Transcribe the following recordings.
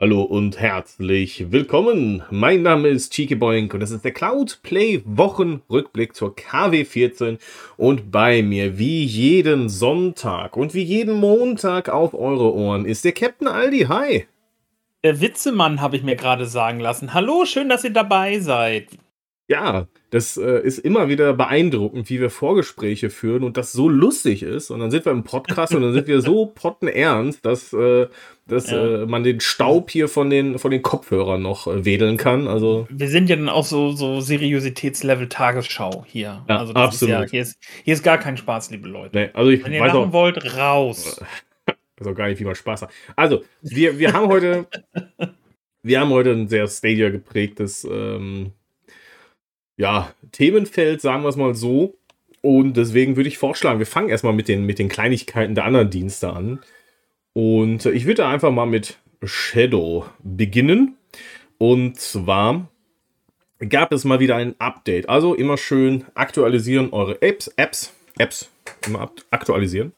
Hallo und herzlich willkommen. Mein Name ist Cheeky Boink und das ist der Cloud Play Wochenrückblick zur KW14 und bei mir wie jeden Sonntag und wie jeden Montag auf eure Ohren ist der Captain Aldi. Hi. Der Witzemann habe ich mir gerade sagen lassen. Hallo, schön, dass ihr dabei seid. Ja, das äh, ist immer wieder beeindruckend, wie wir Vorgespräche führen und das so lustig ist. Und dann sind wir im Podcast und dann sind wir so pottenernst, dass, äh, dass ja. äh, man den Staub hier von den, von den Kopfhörern noch äh, wedeln kann. Also wir sind ja dann auch so, so Seriositätslevel Tagesschau hier. Ja, also absolut. Ist ja, hier, ist, hier ist gar kein Spaß, liebe Leute. Nee, also ich Wenn ihr weiß lachen auch, wollt, raus. weiß auch gar nicht, wie man Spaß hat. Also, wir, wir haben heute. Wir haben heute ein sehr Stadia geprägtes ähm, ja, Themenfeld, sagen wir es mal so. Und deswegen würde ich vorschlagen, wir fangen erstmal mit den, mit den Kleinigkeiten der anderen Dienste an. Und ich würde einfach mal mit Shadow beginnen. Und zwar gab es mal wieder ein Update. Also immer schön aktualisieren eure Apps, Apps, Apps, immer aktualisieren.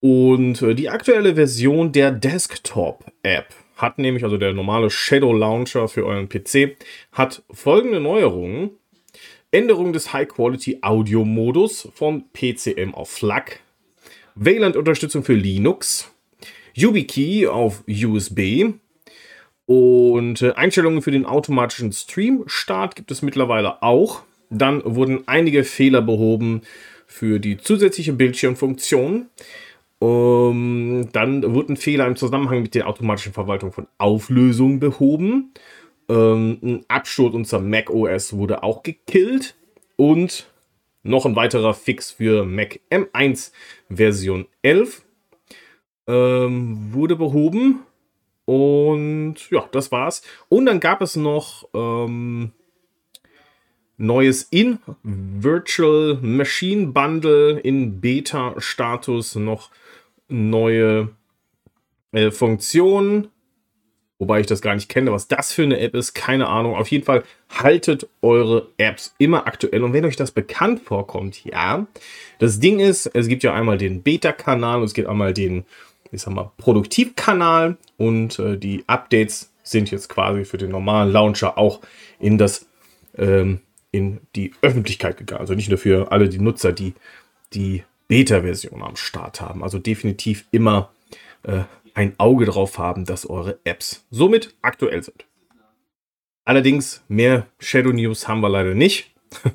Und äh, die aktuelle Version der Desktop-App hat nämlich, also der normale Shadow Launcher für euren PC, hat folgende Neuerungen. Änderung des High-Quality-Audio-Modus von PCM auf FLAC, WLAN-Unterstützung für Linux, YubiKey auf USB und äh, Einstellungen für den automatischen Stream-Start gibt es mittlerweile auch. Dann wurden einige Fehler behoben für die zusätzliche Bildschirmfunktion. Um, dann wurden Fehler im Zusammenhang mit der automatischen Verwaltung von Auflösung behoben. Ein Absturz unter Mac OS wurde auch gekillt. Und noch ein weiterer Fix für Mac M1 Version 11 ähm, wurde behoben. Und ja, das war's. Und dann gab es noch ähm, neues in Virtual Machine Bundle in Beta-Status noch neue äh, Funktionen. Wobei ich das gar nicht kenne, was das für eine App ist, keine Ahnung. Auf jeden Fall haltet eure Apps immer aktuell. Und wenn euch das bekannt vorkommt, ja. Das Ding ist, es gibt ja einmal den Beta-Kanal und es gibt einmal den, ich sag mal, Produktivkanal. Und äh, die Updates sind jetzt quasi für den normalen Launcher auch in das, ähm, in die Öffentlichkeit gegangen. Also nicht nur für alle die Nutzer, die die Beta-Version am Start haben. Also definitiv immer äh, ein Auge drauf haben, dass eure Apps somit aktuell sind. Allerdings mehr Shadow News haben wir leider nicht.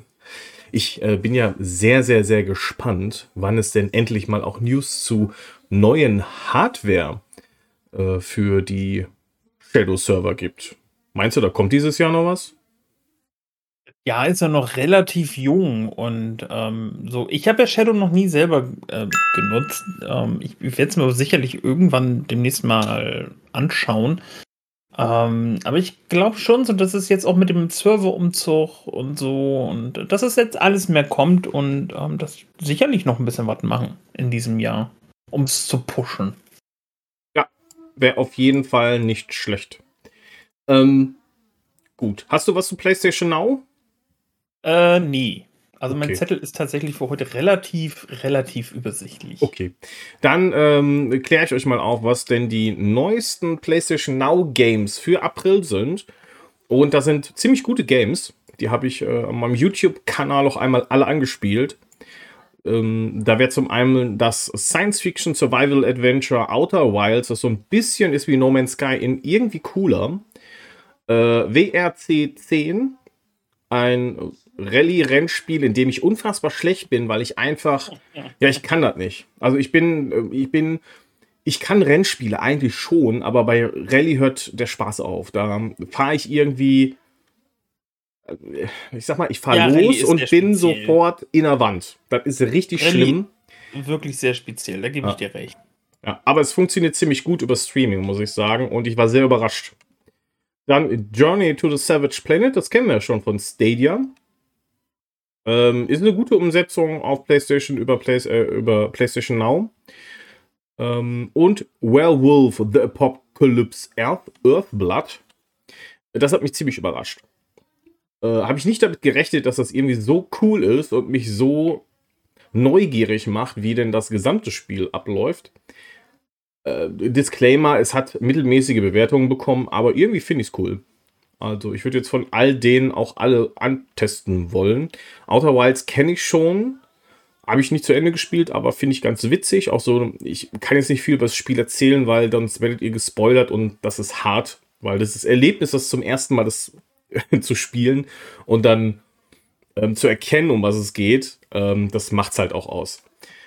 Ich äh, bin ja sehr, sehr, sehr gespannt, wann es denn endlich mal auch News zu neuen Hardware äh, für die Shadow Server gibt. Meinst du, da kommt dieses Jahr noch was? Ja, ist ja noch relativ jung und ähm, so. Ich habe ja Shadow noch nie selber äh, genutzt. Ähm, ich ich werde es mir sicherlich irgendwann demnächst mal anschauen. Ähm, aber ich glaube schon, so dass es jetzt auch mit dem Serverumzug und so und dass es jetzt alles mehr kommt und ähm, das sicherlich noch ein bisschen was machen in diesem Jahr, um es zu pushen. Ja, wäre auf jeden Fall nicht schlecht. Ähm, gut. Hast du was zu PlayStation Now? Äh, nee. Also Okay. mein Zettel ist tatsächlich für heute relativ, relativ übersichtlich. Okay. Dann ähm, kläre ich euch mal auf, was denn die neuesten PlayStation Now Games für April sind. Und das sind ziemlich gute Games. Die habe ich äh, an meinem YouTube-Kanal auch einmal alle angespielt. Ähm, da wäre zum einen das Science-Fiction Survival Adventure Outer Wilds, das so ein bisschen ist wie No Man's Sky in irgendwie cooler. Äh, WRC 10, ein Rallye-Rennspiel, in dem ich unfassbar schlecht bin, weil ich einfach, ja, ich kann das nicht. Also ich bin, äh, ich bin, ich kann Rennspiele eigentlich schon, aber bei Rallye hört der Spaß auf. Da fahre ich irgendwie, äh, ich sag mal, ich fahre Ja, los und bin speziell. sofort in der Wand. Das ist richtig Rallye- schlimm. Wirklich sehr speziell, da gebe Ja. ich dir recht. Ja, aber es funktioniert ziemlich gut über Streaming, muss ich sagen. Und ich war sehr überrascht. Dann Journey to the Savage Planet, das kennen wir ja schon von Stadia. Ähm, ist eine gute Umsetzung auf PlayStation über, Play, äh, über PlayStation Now. Ähm, und Werewolf The Apocalypse Earth, Earthblood. Das hat mich ziemlich überrascht. Äh, Habe ich nicht damit gerechnet, dass das irgendwie so cool ist und mich so neugierig macht, wie denn das gesamte Spiel abläuft. Äh, Disclaimer, es hat mittelmäßige Bewertungen bekommen, aber irgendwie finde ich es cool. Also ich würde jetzt von all denen auch alle antesten wollen. Outer Wilds kenne ich schon. Habe ich nicht zu Ende gespielt, aber finde ich ganz witzig. Auch so, ich kann jetzt nicht viel über das Spiel erzählen, weil sonst werdet ihr gespoilert und das ist hart, weil das ist Erlebnis, das zum ersten Mal das zu spielen und dann ähm, zu erkennen, um was es geht, ähm, das macht es halt auch aus.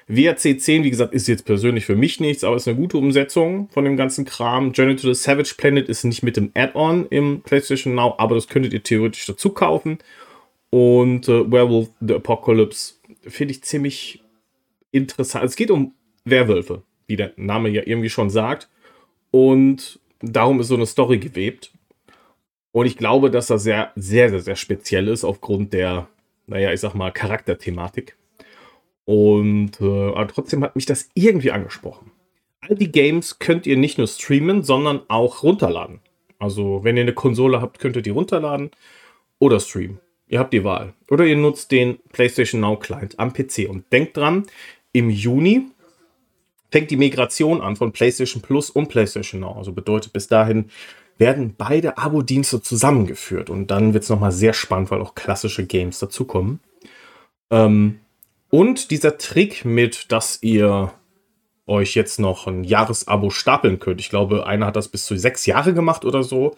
WRC 10, wie gesagt, ist jetzt persönlich für mich nichts, aber ist eine gute Umsetzung von dem ganzen Kram. Journey to the Savage Planet ist nicht mit dem Add-on im PlayStation Now, aber das könntet ihr theoretisch dazu kaufen. Und äh, Werewolf the Apocalypse finde ich ziemlich interessant. Es geht um Werwölfe, wie der Name ja irgendwie schon sagt. Und darum ist so eine Story gewebt. Und ich glaube, dass das sehr, sehr, sehr, sehr speziell ist aufgrund der, naja, ich sag mal, Charakterthematik. Und äh, aber trotzdem hat mich das irgendwie angesprochen. All die Games könnt ihr nicht nur streamen, sondern auch runterladen. Also, wenn ihr eine Konsole habt, könnt ihr die runterladen oder streamen. Ihr habt die Wahl. Oder ihr nutzt den PlayStation Now Client am PC. Und denkt dran, im Juni fängt die Migration an von PlayStation Plus und PlayStation Now. Also bedeutet, bis dahin werden beide Abo-Dienste zusammengeführt. Und dann wird es nochmal sehr spannend, weil auch klassische Games dazukommen. Ähm, und dieser Trick mit, dass ihr euch jetzt noch ein Jahresabo stapeln könnt. Ich glaube, einer hat das bis zu sechs Jahre gemacht oder so.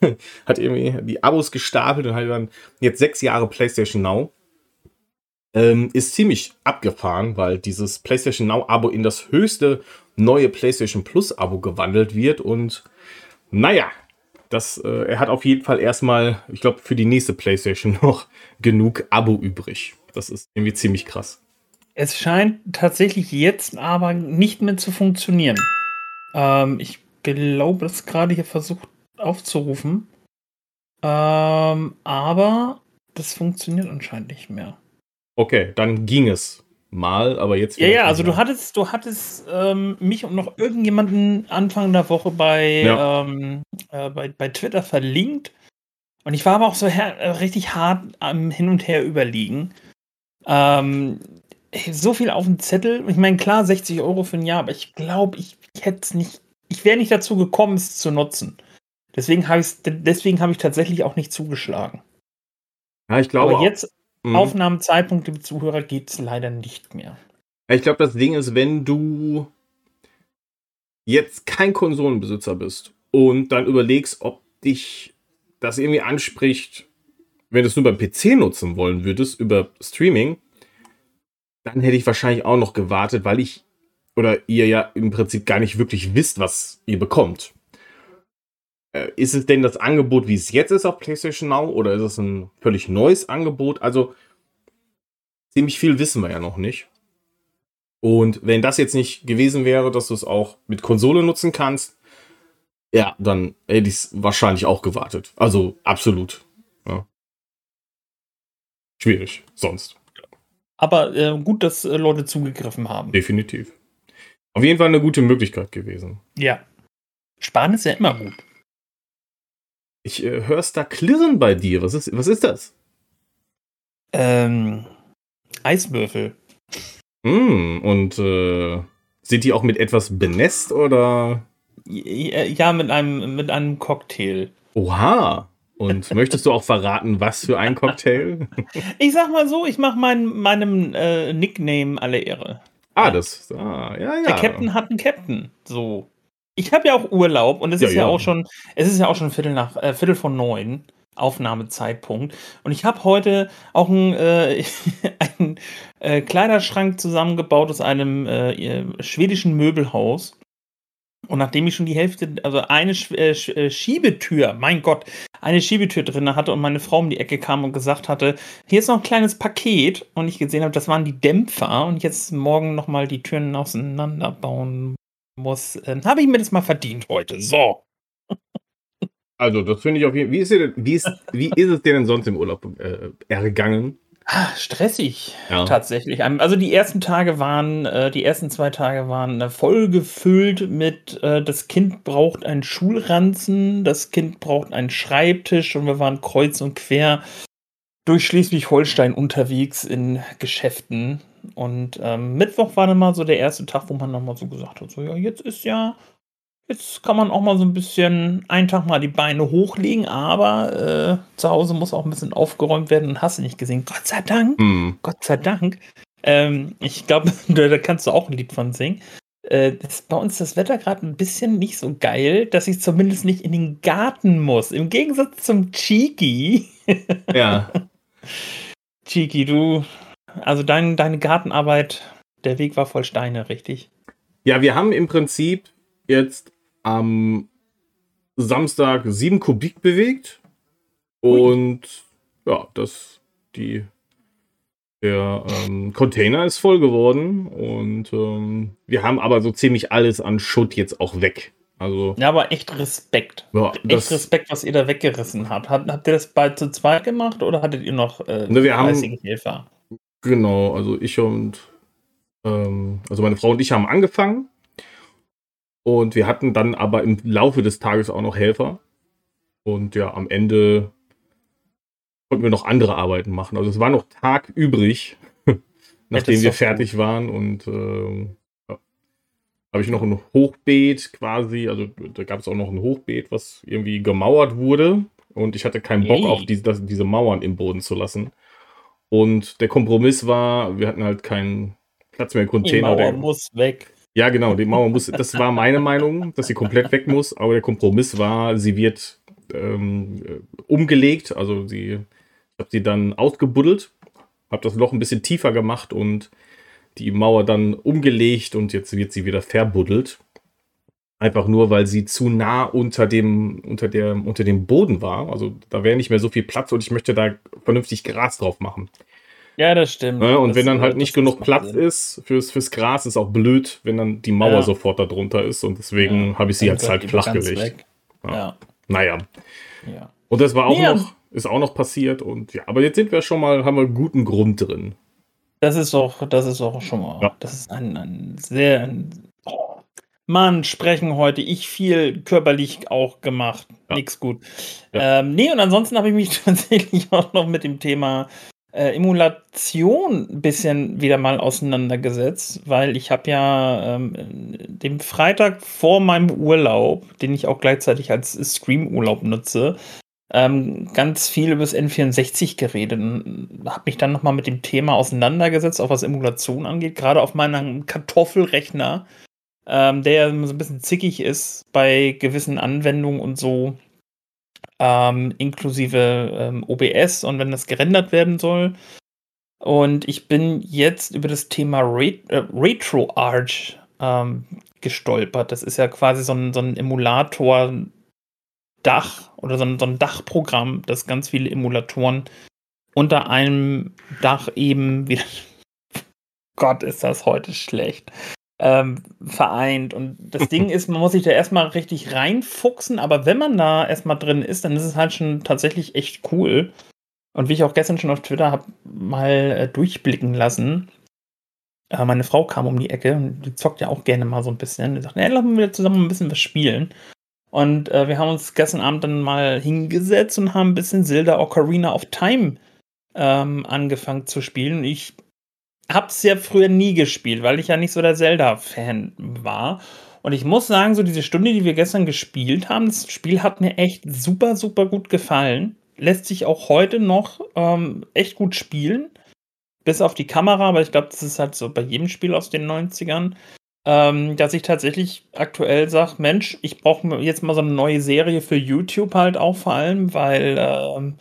hat irgendwie die Abos gestapelt und hat dann jetzt sechs Jahre PlayStation Now. Ähm, ist ziemlich abgefahren, weil dieses PlayStation Now-Abo in das höchste neue PlayStation Plus-Abo gewandelt wird. Und naja, das, äh, er hat auf jeden Fall erstmal, ich glaube, für die nächste PlayStation noch genug Abo übrig. Das ist irgendwie ziemlich krass. Es scheint tatsächlich jetzt aber nicht mehr zu funktionieren. Ähm, ich glaube, das gerade hier versucht aufzurufen. Ähm, aber das funktioniert anscheinend nicht mehr. Okay, dann ging es mal, aber jetzt. Ja, ja, also du hattest, du hattest ähm, mich und noch irgendjemanden Anfang der Woche bei, ja. ähm, äh, bei, bei Twitter verlinkt. Und ich war aber auch so her äh, richtig hart am Hin und Her überlegen. Ähm, so viel auf dem Zettel. Ich meine, klar, 60 Euro für ein Jahr, aber ich glaube, ich, ich hätte es nicht. Ich wäre nicht dazu gekommen, es zu nutzen. Deswegen habe ich deswegen habe ich tatsächlich auch nicht zugeschlagen. Ja, ich glaube. Aber jetzt, mhm. Aufnahmezeitpunkt, liebe Zuhörer, geht es leider nicht mehr. Ich glaube, das Ding ist, wenn du jetzt kein Konsolenbesitzer bist und dann überlegst, ob dich das irgendwie anspricht, wenn du es nur beim PC nutzen wollen würdest, über Streaming, dann hätte ich wahrscheinlich auch noch gewartet, weil ich oder ihr ja im Prinzip gar nicht wirklich wisst, was ihr bekommt. Äh, ist es denn das Angebot, wie es jetzt ist auf PlayStation Now, oder ist es ein völlig neues Angebot? Also ziemlich viel wissen wir ja noch nicht. Und wenn das jetzt nicht gewesen wäre, dass du es auch mit Konsole nutzen kannst, ja, dann hätte ich es wahrscheinlich auch gewartet. Also absolut. Ja schwierig sonst. Aber äh, gut, dass äh, Leute zugegriffen haben. Definitiv. Auf jeden Fall eine gute Möglichkeit gewesen. Ja. Sparen ist ja immer gut. Ich äh, höre es da klirren bei dir. Was ist, was ist das? Ähm, Eiswürfel. Mm, und äh, sind die auch mit etwas benässt oder? Ja, mit einem, mit einem Cocktail. Oha. Und möchtest du auch verraten, was für ein Cocktail? Ich sag mal so, ich mache mein, meinem äh, Nickname alle Ehre. Ah, das, ah, ja, ja. Der Captain hat einen Captain. So. Ich habe ja auch Urlaub und es ja, ist ja, ja, auch schon, es ist ja auch schon Viertel nach, äh, Viertel von neun. Aufnahmezeitpunkt. Und ich habe heute auch einen, äh, einen äh, Kleiderschrank zusammengebaut aus einem äh, schwedischen Möbelhaus. Und nachdem ich schon die Hälfte, also eine äh, äh, Schiebetür, mein Gott, eine Schiebetür drin hatte und meine Frau um die Ecke kam und gesagt hatte, hier ist noch ein kleines Paket und ich gesehen habe, das waren die Dämpfer und jetzt morgen nochmal die Türen auseinanderbauen muss, äh, habe ich mir das mal verdient heute. So. Also, das finde ich auf jeden Fall. Wie ist, denn, wie, ist, wie ist es dir denn sonst im Urlaub äh, ergangen? Ah, stressig, ja. tatsächlich. Also die ersten Tage waren, äh, die ersten zwei Tage waren äh, voll gefüllt mit, äh, das Kind braucht einen Schulranzen, das Kind braucht einen Schreibtisch und wir waren kreuz und quer durch Schleswig-Holstein unterwegs in Geschäften. Und ähm, Mittwoch war dann mal so der erste Tag, wo man dann mal so gesagt hat, so ja, jetzt ist ja, jetzt kann man auch mal so ein bisschen einen Tag mal die Beine hochlegen, aber äh, zu Hause muss auch ein bisschen aufgeräumt werden und hast du nicht gesehen. Gott sei Dank, Hm. Gott sei Dank. Ähm, ich glaube, da kannst du auch ein Lied von singen. Äh, ist bei uns das Wetter gerade ein bisschen nicht so geil, dass ich zumindest nicht in den Garten muss. Im Gegensatz zum Cheeky. Ja. Cheeky, du, also dein, deine Gartenarbeit, der Weg war voll Steine, richtig? Ja, wir haben im Prinzip jetzt am Samstag sieben Kubik bewegt. Und ja, das, die, der ähm, Container ist voll geworden. Und ähm, wir haben aber so ziemlich alles an Schutt jetzt auch weg. Also, Ja, aber echt Respekt. ja, Echt Respekt, was ihr da weggerissen habt. Habt, habt ihr das bei zu zweit gemacht oder hattet ihr noch äh, Ne, wir haben- Helfer? Genau, also ich und ähm, also meine Frau und ich haben angefangen und wir hatten dann aber im Laufe des Tages auch noch Helfer und ja, am Ende konnten wir noch andere Arbeiten machen. Also es war noch Tag übrig, nachdem wir fertig waren und ähm, ja, habe ich noch ein Hochbeet quasi, also da gab es auch noch ein Hochbeet, was irgendwie gemauert wurde und ich hatte keinen Bock Yay. auf die, das, diese Mauern im Boden zu lassen. Und der Kompromiss war, wir hatten halt keinen Platz mehr im Die Container. Mauer Der, muss weg. Ja, genau, die Mauer muss, das war meine Meinung, dass sie komplett weg muss, aber der Kompromiss war, sie wird ähm, äh, umgelegt, also sie, ich habe sie dann ausgebuddelt, habe das Loch ein bisschen tiefer gemacht und die Mauer dann umgelegt und jetzt wird sie wieder verbuddelt. Einfach nur, weil sie zu nah unter dem, unter der, unter dem Boden war. Also da wäre nicht mehr so viel Platz und ich möchte da vernünftig Gras drauf machen. Ja, das stimmt. Ne? Und Das, wenn dann halt nicht genug Platz Sinn. ist fürs, fürs Gras, ist auch blöd, wenn dann die Mauer Ja. sofort da drunter ist. Und deswegen Ja, habe ich sie jetzt halt flach gelegt. Ja, Naja. ja. Und das war auch noch, ist auch noch passiert. Und ja, aber jetzt sind wir schon mal, haben wir guten Grund drin. Das ist doch, das ist doch schon mal. Ja. Das ist ein, ein sehr. Ein, oh, Mann, sprechen heute. Ich viel körperlich auch gemacht. Ja. Nix gut. Ja. Ähm, nee, und ansonsten habe ich mich tatsächlich auch noch mit dem Thema äh, Emulation ein bisschen wieder mal auseinandergesetzt, weil ich habe ja ähm, dem Freitag vor meinem Urlaub, den ich auch gleichzeitig als Stream-Urlaub nutze, ähm, ganz viel über das N64 geredet und habe mich dann nochmal mit dem Thema auseinandergesetzt, auch was Emulation angeht, gerade auf meinem Kartoffelrechner, ähm, der ja so ein bisschen zickig ist bei gewissen Anwendungen und so, ähm, inklusive ähm, OBS und wenn das gerendert werden soll. Und ich bin jetzt über das Thema Re äh, RetroArch ähm, gestolpert. Das ist ja quasi so ein, so ein Emulator, Dach oder so ein, so ein Dachprogramm, das ganz viele Emulatoren unter einem Dach eben wieder. Gott, ist das heute schlecht. Ähm, vereint. Und das Ding ist, man muss sich da erstmal richtig reinfuchsen, aber wenn man da erstmal drin ist, dann ist es halt schon tatsächlich echt cool. Und wie ich auch gestern schon auf Twitter habe mal äh, durchblicken lassen, äh, meine Frau kam um die Ecke und die zockt ja auch gerne mal so ein bisschen. Die sagt, nee, lass mal wieder zusammen ein bisschen was spielen. Und äh, wir haben uns gestern Abend dann mal hingesetzt und haben ein bisschen Zelda Ocarina of Time ähm, angefangen zu spielen. Und ich hab's ja früher nie gespielt, weil ich ja nicht so der Zelda-Fan war. Und ich muss sagen, so diese Stunde, die wir gestern gespielt haben, das Spiel hat mir echt super, super gut gefallen. Lässt sich auch heute noch ähm, echt gut spielen. Bis auf die Kamera, aber ich glaube, das ist halt so bei jedem Spiel aus den 90ern ähm, dass ich tatsächlich aktuell sage, Mensch, ich brauche jetzt mal so eine neue Serie für YouTube halt auch vor allem, weil ähm,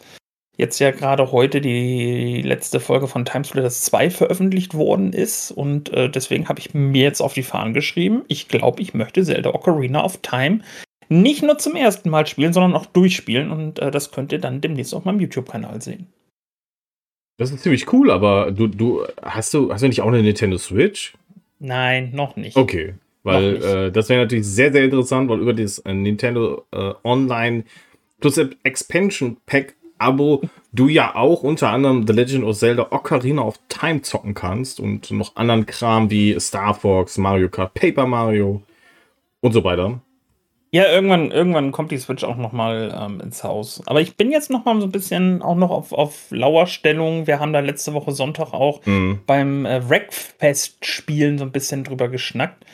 jetzt ja gerade heute die letzte Folge von Timesplitters 2 veröffentlicht worden ist und äh, deswegen habe ich mir jetzt auf die Fahnen geschrieben, ich glaube, ich möchte Zelda Ocarina of Time nicht nur zum ersten Mal spielen, sondern auch durchspielen und äh, das könnt ihr dann demnächst auf meinem YouTube-Kanal sehen. Das ist ziemlich cool, aber du, du, hast du, hast du nicht auch eine Nintendo Switch? Nein, noch nicht. Okay. Weil nicht. äh, das wäre natürlich sehr, sehr interessant, weil über das äh, Nintendo äh, Online plus Expansion Pack Abo du ja auch unter anderem The Legend of Zelda Ocarina of Time zocken kannst und noch anderen Kram wie Star Fox, Mario Kart, Paper Mario und so weiter. Ja, irgendwann, irgendwann kommt die Switch auch noch mal ähm, ins Haus. Aber ich bin jetzt noch mal so ein bisschen auch noch auf, auf Lauerstellung. Wir haben da letzte Woche Sonntag auch mhm. beim äh, Wreckfest-Spielen so ein bisschen drüber geschnackt.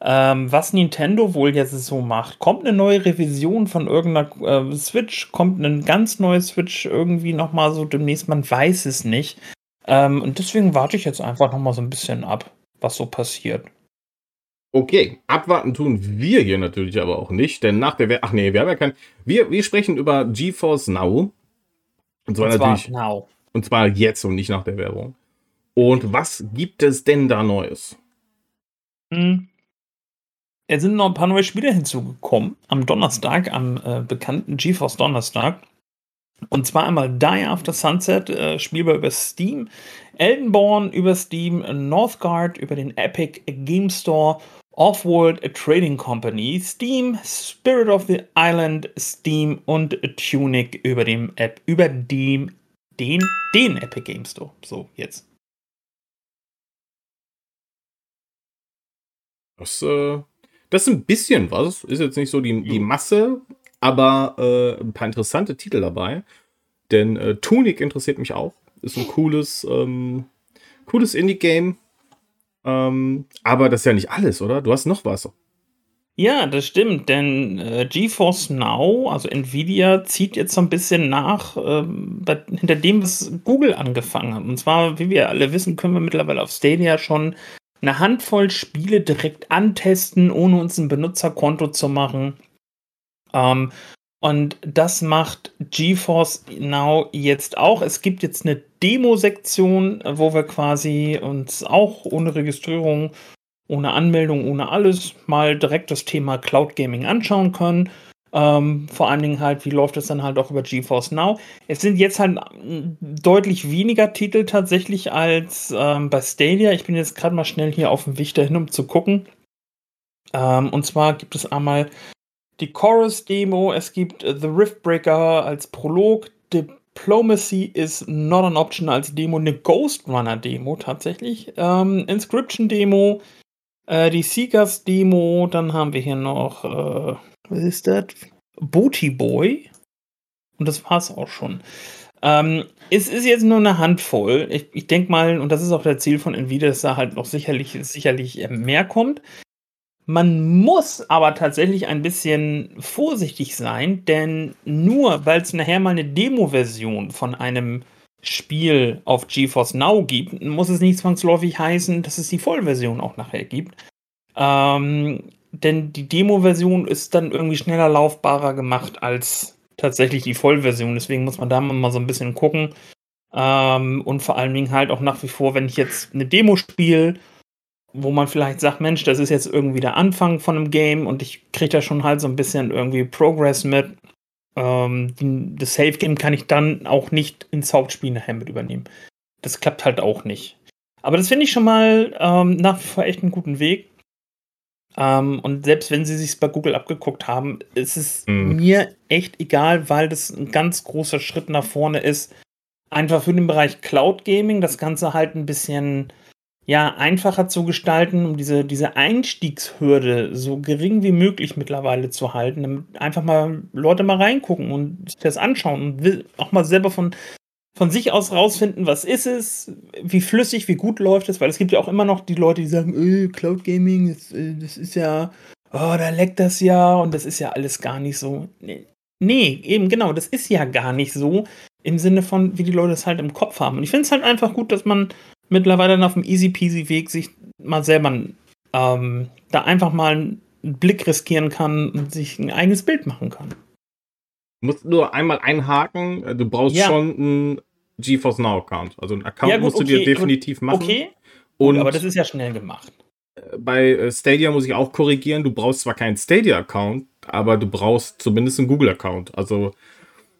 Ähm, was Nintendo wohl jetzt so macht. Kommt eine neue Revision von irgendeiner äh, Switch? Kommt eine ganz neue Switch irgendwie noch mal so demnächst? Man weiß es nicht. Ähm, und deswegen warte ich jetzt einfach noch mal so ein bisschen ab, was so passiert. Okay, abwarten tun wir hier natürlich aber auch nicht, denn nach der, We ach nee, wir haben ja kein, wir, wir sprechen über GeForce Now. Und zwar, und zwar natürlich, now. und zwar jetzt und nicht nach der Werbung. Und was gibt es denn da Neues? Hm. Es sind noch ein paar neue Spiele hinzugekommen am Donnerstag, am äh, bekannten GeForce Donnerstag. Und zwar einmal Die After Sunset, äh, spielbar über Steam, Eldenborn über Steam, Northgard über den Epic Game Store Offworld Trading Company, Steam, Spirit of the Island, Steam und Tunic über dem App, über dem, den, den Epic Game Store. So, jetzt. Das, äh, das ist ein bisschen was. Ist jetzt nicht so die, die Masse, aber äh, ein paar interessante Titel dabei. Denn äh, Tunic interessiert mich auch. Ist ein cooles, ähm, cooles Indie-Game ähm, aber das ist ja nicht alles, oder? Du hast noch was. Ja, das stimmt, denn äh, GeForce Now, also Nvidia, zieht jetzt so ein bisschen nach ähm, bei, hinter dem, was Google angefangen hat. Und zwar, wie wir alle wissen, können wir mittlerweile auf Stadia schon eine Handvoll Spiele direkt antesten, ohne uns ein Benutzerkonto zu machen. Ähm, und das macht GeForce Now jetzt auch. Es gibt jetzt eine Demo-Sektion, wo wir quasi uns auch ohne Registrierung, ohne Anmeldung, ohne alles mal direkt das Thema Cloud Gaming anschauen können. Ähm, vor allen Dingen halt, wie läuft es dann halt auch über GeForce Now? Es sind jetzt halt deutlich weniger Titel tatsächlich als ähm, bei Stadia. Ich bin jetzt gerade mal schnell hier auf dem Weg dahin, um zu gucken. Ähm, und zwar gibt es einmal die Chorus-Demo, es gibt äh, The Riftbreaker als Prolog, Diplomacy is not an option als Demo, eine Ghost Runner-Demo tatsächlich, ähm, Inscription-Demo, äh, die Seekers-Demo, dann haben wir hier noch, äh, was ist das? Booty Boy. Und das war's auch schon. Ähm, es ist jetzt nur eine Handvoll. Ich, ich denke mal, und das ist auch der Ziel von Nvidia, dass da halt noch sicherlich, sicherlich äh, mehr kommt. Man muss aber tatsächlich ein bisschen vorsichtig sein, denn nur weil es nachher mal eine Demo-Version von einem Spiel auf GeForce Now gibt, muss es nicht zwangsläufig heißen, dass es die Vollversion auch nachher gibt. Ähm, denn die Demo-Version ist dann irgendwie schneller laufbarer gemacht als tatsächlich die Vollversion. Deswegen muss man da mal so ein bisschen gucken. Ähm, und vor allen Dingen halt auch nach wie vor, wenn ich jetzt eine Demo spiele wo man vielleicht sagt, Mensch, das ist jetzt irgendwie der Anfang von einem Game und ich kriege da schon halt so ein bisschen irgendwie Progress mit. Ähm, das Safe Game kann ich dann auch nicht ins Hauptspiel nachher mit übernehmen. Das klappt halt auch nicht. Aber das finde ich schon mal ähm, nach wie vor echt einen guten Weg. Ähm, und selbst wenn sie sich bei Google abgeguckt haben, ist es mhm. mir echt egal, weil das ein ganz großer Schritt nach vorne ist. Einfach für den Bereich Cloud Gaming, das Ganze halt ein bisschen ja, einfacher zu gestalten, um diese, diese Einstiegshürde so gering wie möglich mittlerweile zu halten, damit einfach mal Leute mal reingucken und sich das anschauen und auch mal selber von, von sich aus rausfinden, was ist es, wie flüssig, wie gut läuft es, weil es gibt ja auch immer noch die Leute, die sagen, äh, Cloud Gaming, das, äh, das ist ja, oh, da leckt das ja und das ist ja alles gar nicht so. Nee, nee, eben genau, das ist ja gar nicht so im Sinne von, wie die Leute es halt im Kopf haben. Und ich finde es halt einfach gut, dass man mittlerweile auf dem easy peasy Weg sich mal selber ähm, da einfach mal einen Blick riskieren kann und sich ein eigenes Bild machen kann. Du musst nur einmal einhaken, äh, du brauchst ja. schon einen GeForce Now Account. Also einen Account ja, gut, musst du okay, dir definitiv machen. Okay, und aber das ist ja schnell gemacht. Äh, bei äh, Stadia muss ich auch korrigieren, du brauchst zwar keinen Stadia-Account, aber du brauchst zumindest einen Google-Account. Also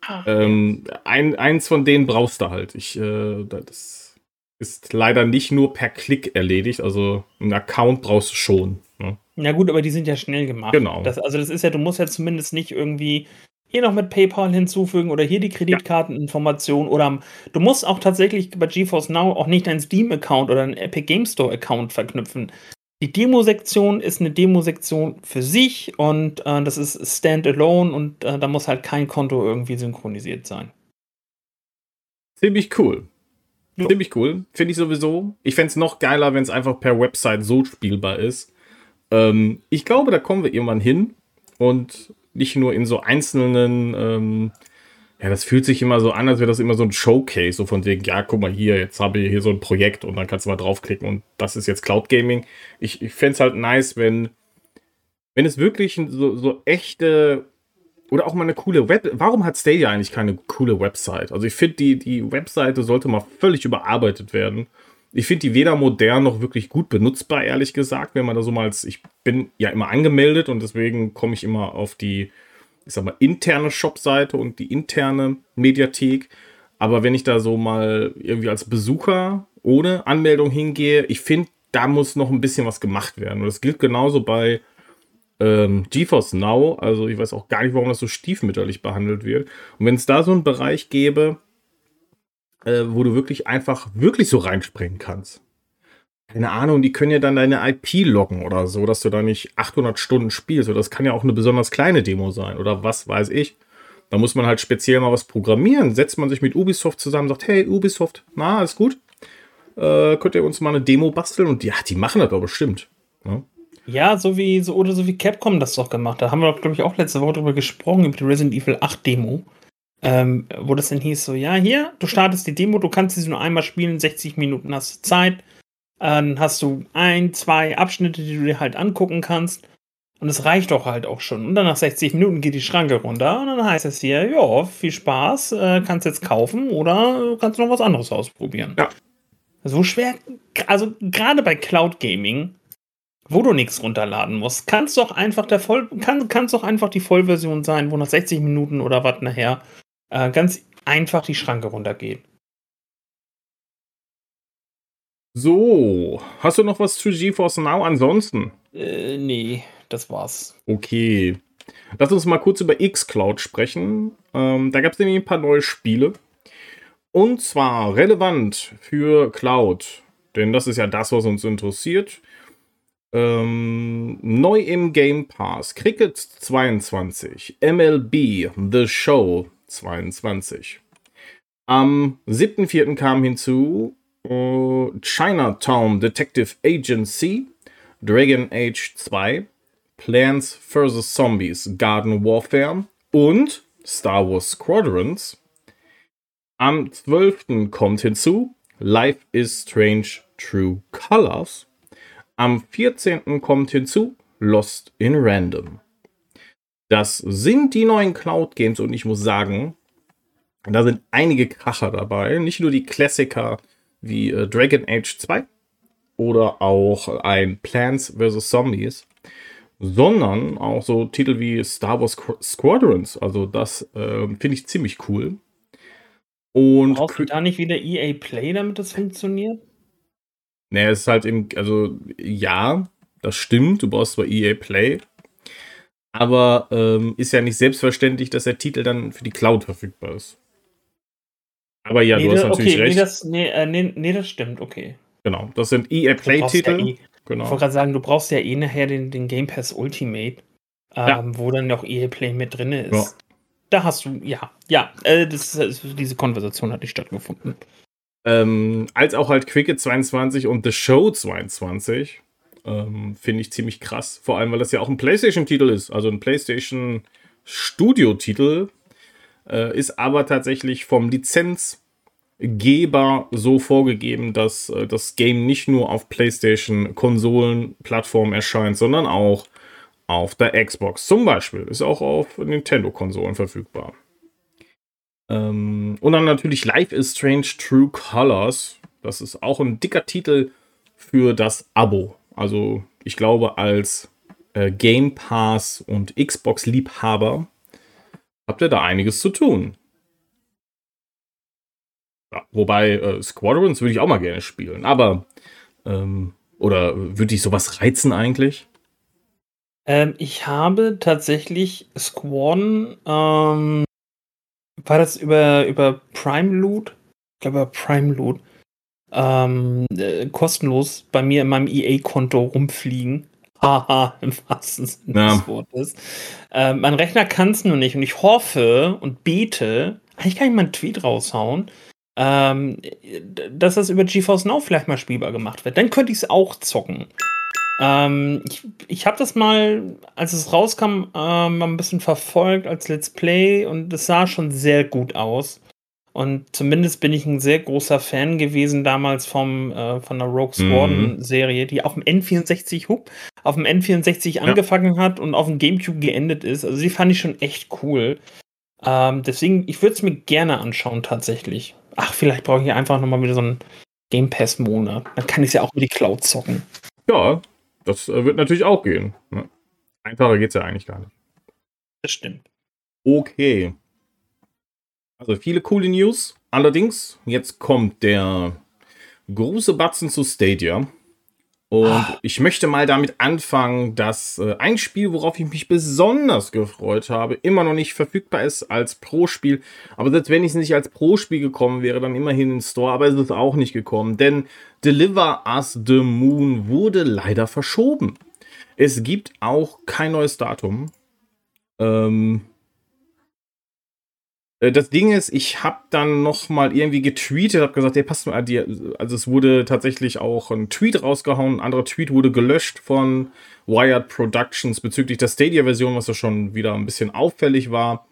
ah, ähm, ein, eins von denen brauchst du halt. Ich, äh, das ist leider nicht nur per Klick erledigt. Also einen Account brauchst du schon. Ne? Ja gut, aber die sind ja schnell gemacht. Genau. Das, also das ist ja, du musst ja zumindest nicht irgendwie hier noch mit PayPal hinzufügen oder hier die Kreditkarteninformation oder du musst auch tatsächlich bei GeForce Now auch nicht deinen Steam-Account oder einen Epic Game Store-Account verknüpfen. die Demo-Sektion ist eine Demo-Sektion für sich und äh, das ist standalone und äh, da muss halt kein Konto irgendwie synchronisiert sein. Ziemlich cool. Ja. Ziemlich cool. Finde ich sowieso. Ich fände es noch geiler, wenn es einfach per Website so spielbar ist. Ähm, ich glaube, da kommen wir irgendwann hin und nicht nur in so einzelnen ähm, ja, das fühlt sich immer so an, als wäre das immer so ein Showcase, so von wegen, ja, guck mal hier, jetzt habe ich hier so ein Projekt und dann kannst du mal draufklicken und das ist jetzt Cloud Gaming. Ich, ich fände es halt nice, wenn, wenn es wirklich so, so echte oder auch mal eine coole Web. Warum hat Stadia eigentlich keine coole Website? Also ich finde, die, die Webseite sollte mal völlig überarbeitet werden. Ich finde die weder modern noch wirklich gut benutzbar, ehrlich gesagt, wenn man da so mal als, ich bin ja immer angemeldet und deswegen komme ich immer auf die ich sag mal, interne Shopseite und die interne Mediathek. Aber wenn ich da so mal irgendwie als Besucher ohne Anmeldung hingehe, ich finde, da muss noch ein bisschen was gemacht werden. Und das gilt genauso bei ähm, GeForce Now. Also ich weiß auch gar nicht, warum das so stiefmütterlich behandelt wird. Und wenn es da so einen Bereich gäbe, äh, wo du wirklich einfach wirklich so reinspringen kannst keine Ahnung, die können ja dann deine IP loggen oder so, dass du da nicht 800 Stunden spielst. Oder das kann ja auch eine besonders kleine Demo sein oder was weiß ich. Da muss man halt speziell mal was programmieren. Setzt man sich mit Ubisoft zusammen, sagt, hey Ubisoft, na, alles gut? Äh, könnt ihr uns mal eine Demo basteln? Und ja, die machen das doch bestimmt. Ne? Ja, so wie, so, oder so wie Capcom das doch gemacht hat. Da haben wir, glaube ich, auch letzte Woche drüber gesprochen, über die Resident Evil 8 Demo. Ähm, wo das dann hieß, so, ja, hier, du startest die Demo, du kannst sie nur einmal spielen, 60 Minuten hast du Zeit dann hast du ein, zwei Abschnitte, die du dir halt angucken kannst. Und es reicht doch halt auch schon. Und dann nach 60 Minuten geht die Schranke runter und dann heißt es hier, ja, viel Spaß, äh, kannst jetzt kaufen oder kannst noch was anderes ausprobieren. Ja. So schwer, also gerade bei Cloud Gaming, wo du nichts runterladen musst, kannst doch einfach der Voll, kann, kann's doch einfach die Vollversion sein, wo nach 60 Minuten oder was nachher äh, ganz einfach die Schranke runtergeht. So, hast du noch was zu GeForce Now ansonsten? Äh, nee, das war's. Okay. Lass uns mal kurz über xCloud sprechen. Ähm, da gab es nämlich ein paar neue Spiele. Und zwar relevant für Cloud. Denn das ist ja das, was uns interessiert. Ähm, neu im Game Pass. Cricket 22. MLB The Show 22. Am 7.4. kam hinzu Uh, Chinatown Detective Agency, Dragon Age 2, Plants vs. Zombies Garden Warfare und Star Wars Squadrons. Am 12. kommt hinzu Life is Strange True Colors. Am 14. kommt hinzu Lost in Random. Das sind die neuen Cloud Games und ich muss sagen, da sind einige Kracher dabei. Nicht nur die Klassiker wie äh, Dragon Age 2 oder auch ein Plants vs. Zombies, sondern auch so Titel wie Star Wars Squadrons. Also das äh, finde ich ziemlich cool. Und Brauchst du da nicht wieder EA Play, damit das funktioniert? Naja, es ist halt eben, also ja, das stimmt, du brauchst zwar EA Play, aber ähm, ist ja nicht selbstverständlich, dass der Titel dann für die Cloud verfügbar ist. Aber ja, nee, du hast natürlich okay, recht. Nee das, nee, äh, nee, nee, das stimmt, okay. Genau, das sind EA Play-Titel. Ja eh, genau. Ich wollte gerade sagen, du brauchst ja eh nachher den, den Game Pass Ultimate, ähm, ja. wo dann auch EA Play mit drin ist. Ja. Da hast du, ja, ja, äh, das, das, diese Konversation hat nicht stattgefunden. Ähm, als auch halt Cricket 22 und The Show 22 ähm, finde ich ziemlich krass. Vor allem, weil das ja auch ein PlayStation-Titel ist, also ein PlayStation Studio-Titel, äh, ist aber tatsächlich vom Lizenzgeber so vorgegeben, dass äh, das Game nicht nur auf PlayStation-Konsolen-Plattformen erscheint, sondern auch auf der Xbox. Zum Beispiel ist auch auf Nintendo-Konsolen verfügbar. Ähm, und dann natürlich Life is Strange True Colors. Das ist auch ein dicker Titel für das Abo. Also ich glaube, als äh, Game Pass und Xbox-Liebhaber habt ihr da einiges zu tun. Ja, wobei äh, Squadrons würde ich auch mal gerne spielen, aber ähm, oder würde ich sowas reizen eigentlich? Ähm, ich habe tatsächlich Squadron, ähm, war das über, über Prime Loot? Ich glaube Prime Loot. Ähm, äh, kostenlos bei mir in meinem EA-Konto rumfliegen. Haha, im wahrsten Sinne ja. des Wortes. Äh, mein Rechner kann es nur nicht und ich hoffe und bete, eigentlich kann ich mal einen Tweet raushauen, ähm, dass das über GeForce Now vielleicht mal spielbar gemacht wird. Dann könnte ich es auch zocken. Ähm, ich ich habe das mal, als es rauskam, ähm, ein bisschen verfolgt als Let's Play und es sah schon sehr gut aus. Und zumindest bin ich ein sehr großer Fan gewesen damals vom, äh, von der Rogue Squadron mhm. Serie, die auf dem N64 hup, auf dem N64 ja. angefangen hat und auf dem GameCube geendet ist. Also die fand ich schon echt cool. Ähm, deswegen, ich würde es mir gerne anschauen tatsächlich. Ach, vielleicht brauche ich einfach nochmal wieder so einen Game Pass-Monat. Dann kann ich es ja auch mit die Cloud zocken. Ja, das äh, wird natürlich auch gehen. Ne? Einfacher geht es ja eigentlich gar nicht. Das stimmt. Okay. Also viele coole News. Allerdings, jetzt kommt der große Batzen zu Stadia. Und ah. ich möchte mal damit anfangen, dass äh, ein Spiel, worauf ich mich besonders gefreut habe, immer noch nicht verfügbar ist als Pro-Spiel. Aber selbst wenn es nicht als Pro-Spiel gekommen wäre, dann immerhin in Store. Aber es ist auch nicht gekommen. Denn Deliver Us the Moon wurde leider verschoben. Es gibt auch kein neues Datum. Ähm, äh, das Ding ist, ich habe dann noch mal irgendwie getweetet, habe gesagt, der passt mal, also es wurde tatsächlich auch ein Tweet rausgehauen, ein anderer Tweet wurde gelöscht von Wired Productions bezüglich der Stadia-Version, was ja schon wieder ein bisschen auffällig war.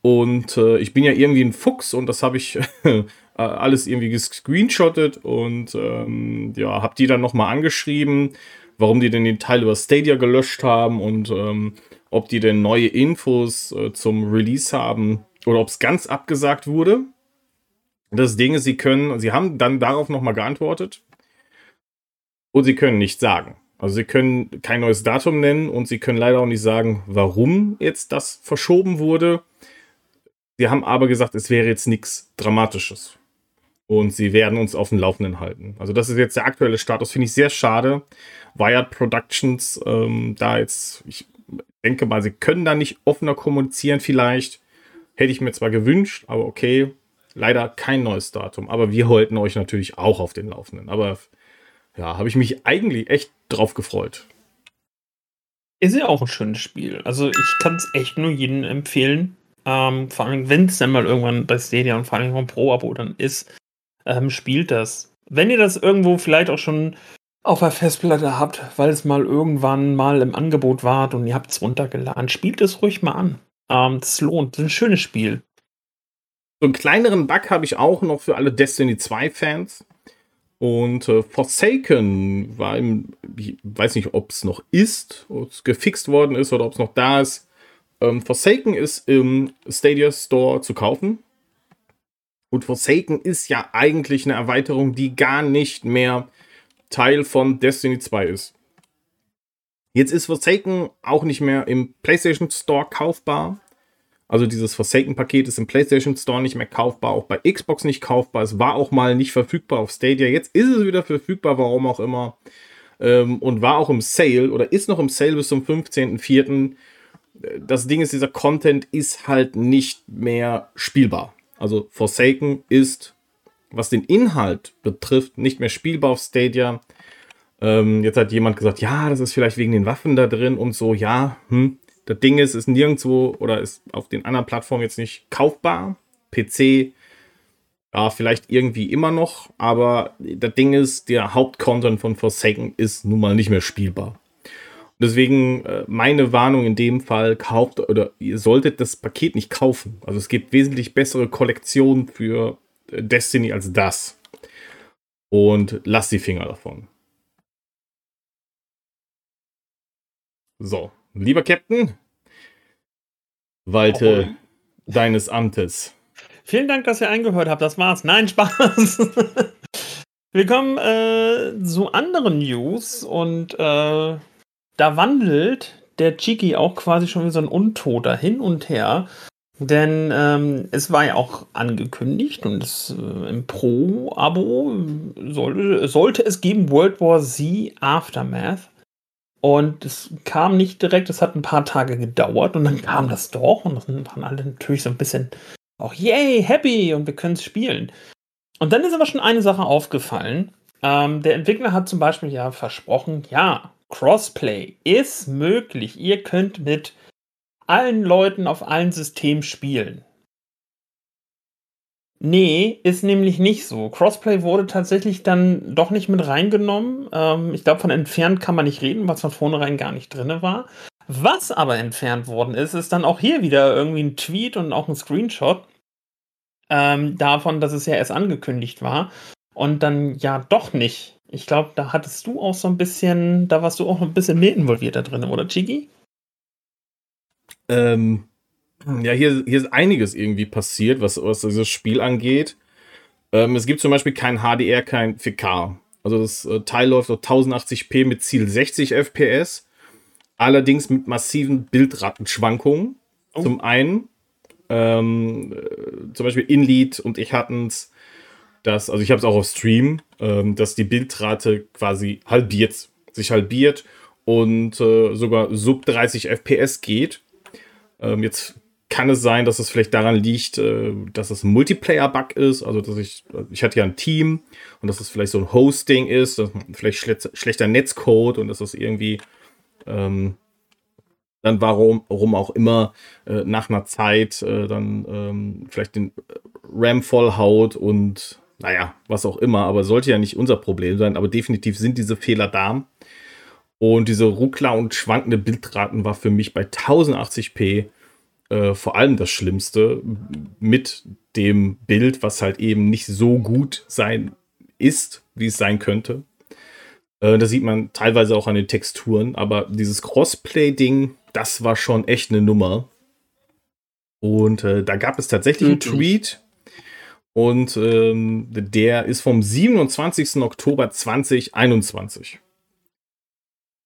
Und äh, ich bin ja irgendwie ein Fuchs und das habe ich äh, alles irgendwie gescreenshottet und ähm, ja, habe die dann noch mal angeschrieben, warum die denn den Teil über Stadia gelöscht haben und ähm, ob die denn neue Infos äh, zum Release haben oder ob es ganz abgesagt wurde. Das Ding ist, sie können, sie haben dann darauf nochmal geantwortet und sie können nichts sagen. Also sie können kein neues Datum nennen und sie können leider auch nicht sagen, warum jetzt das verschoben wurde. Sie haben aber gesagt, es wäre jetzt nichts Dramatisches. Und sie werden uns auf dem Laufenden halten. Also das ist jetzt der aktuelle Status. Finde ich sehr schade. Wired Productions, ähm, da jetzt, ich denke mal, sie können da nicht offener kommunizieren vielleicht. Hätte ich mir zwar gewünscht, aber okay, leider kein neues Datum. Aber wir halten euch natürlich auch auf den Laufenden. Aber ja, habe ich mich eigentlich echt drauf gefreut. Ist ja auch ein schönes Spiel. Also ich kann es echt nur jedem empfehlen. Ähm, vor allem, wenn es dann mal irgendwann bei Stadia und vor allem vom Pro-Abo dann ist, ähm, spielt das. Wenn ihr das irgendwo vielleicht auch schon auf der Festplatte habt, weil es mal irgendwann mal im Angebot war und ihr habt es runtergeladen, spielt es ruhig mal an. Ähm, das lohnt. Das ist ein schönes Spiel. So einen kleineren Bug habe ich auch noch für alle Destiny 2 Fans. Und äh, Forsaken war im, ich weiß nicht, ob es noch ist, ob es gefixt worden ist oder ob es noch da ist. Ähm, Forsaken ist im Stadia Store zu kaufen. Und Forsaken ist ja eigentlich eine Erweiterung, die gar nicht mehr Teil von Destiny 2 ist. Jetzt ist Forsaken auch nicht mehr im PlayStation Store kaufbar. Also dieses Forsaken-Paket ist im PlayStation Store nicht mehr kaufbar, auch bei Xbox nicht kaufbar. Es war auch mal nicht verfügbar auf Stadia. Jetzt ist es wieder verfügbar, warum auch immer. Ähm, und war auch im Sale oder ist noch im Sale bis zum 15.04. Das Ding ist, dieser Content ist halt nicht mehr spielbar. Also Forsaken ist, was den Inhalt betrifft, nicht mehr spielbar auf Stadia. Ähm, jetzt hat jemand gesagt, ja, das ist vielleicht wegen den Waffen da drin und so. Ja, hm. Das Ding ist, ist nirgendwo oder ist auf den anderen Plattformen jetzt nicht kaufbar. PC, ja, vielleicht irgendwie immer noch, aber das Ding ist, der Hauptcontent von Forsaken ist nun mal nicht mehr spielbar. Deswegen äh, meine Warnung in dem Fall, kauft oder ihr solltet das Paket nicht kaufen. Also es gibt wesentlich bessere Kollektionen für äh, Destiny als das. Und lasst die Finger davon. So, lieber Captain, walte oh. deines Amtes. Vielen Dank, dass ihr eingehört habt. Das war's. Nein, Spaß. Wir kommen äh, zu anderen News und äh, da wandelt der Chiki auch quasi schon wie so ein Untoter hin und her. Denn ähm, es war ja auch angekündigt und es, äh, im Pro-Abo sollte, sollte es geben World War Z Aftermath. Und es kam nicht direkt, es hat ein paar Tage gedauert und dann kam das doch und dann waren alle natürlich so ein bisschen auch yay, happy und wir können es spielen. Und dann ist aber schon eine Sache aufgefallen. Ähm, der Entwickler hat zum Beispiel ja versprochen, ja, Crossplay ist möglich. Ihr könnt mit allen Leuten auf allen Systemen spielen. Nee, ist nämlich nicht so. Crossplay wurde tatsächlich dann doch nicht mit reingenommen. Ähm, ich glaube, von entfernt kann man nicht reden, was von vornherein gar nicht drin war. Was aber entfernt worden ist, ist dann auch hier wieder irgendwie ein Tweet und auch ein Screenshot ähm, davon, dass es ja erst angekündigt war und dann ja doch nicht. Ich glaube, da hattest du auch so ein bisschen, da warst du auch ein bisschen mehr involviert da drin, oder Chigi? Ähm, ja, hier, hier ist einiges irgendwie passiert, was, was dieses Spiel angeht. Ähm, es gibt zum Beispiel kein HDR, kein 4K. Also das äh, Teil läuft auf 1080p mit Ziel 60 FPS. Allerdings mit massiven Bildratenschwankungen. Oh. Zum einen, ähm, äh, zum Beispiel Inlead und ich hatten es, dass, also ich habe es auch auf Stream, ähm, dass die Bildrate quasi halbiert, sich halbiert und äh, sogar sub 30 FPS geht. Ähm, jetzt kann es sein, dass es vielleicht daran liegt, äh, dass es ein Multiplayer-Bug ist. Also, dass ich, ich hatte ja ein Team und dass es vielleicht so ein Hosting ist, vielleicht schlechter Netzcode und dass es irgendwie ähm, dann warum, warum auch immer äh, nach einer Zeit äh, dann ähm, vielleicht den RAM vollhaut und naja, was auch immer, aber sollte ja nicht unser Problem sein, aber definitiv sind diese Fehler da. Und diese Ruckler und schwankende Bildraten war für mich bei 1080p äh, vor allem das Schlimmste mit dem Bild, was halt eben nicht so gut sein ist, wie es sein könnte. Äh, das sieht man teilweise auch an den Texturen, aber dieses Crossplay-Ding, das war schon echt eine Nummer. Und äh, da gab es tatsächlich mhm. einen Tweet. Und ähm, der ist vom 27. Oktober 2021.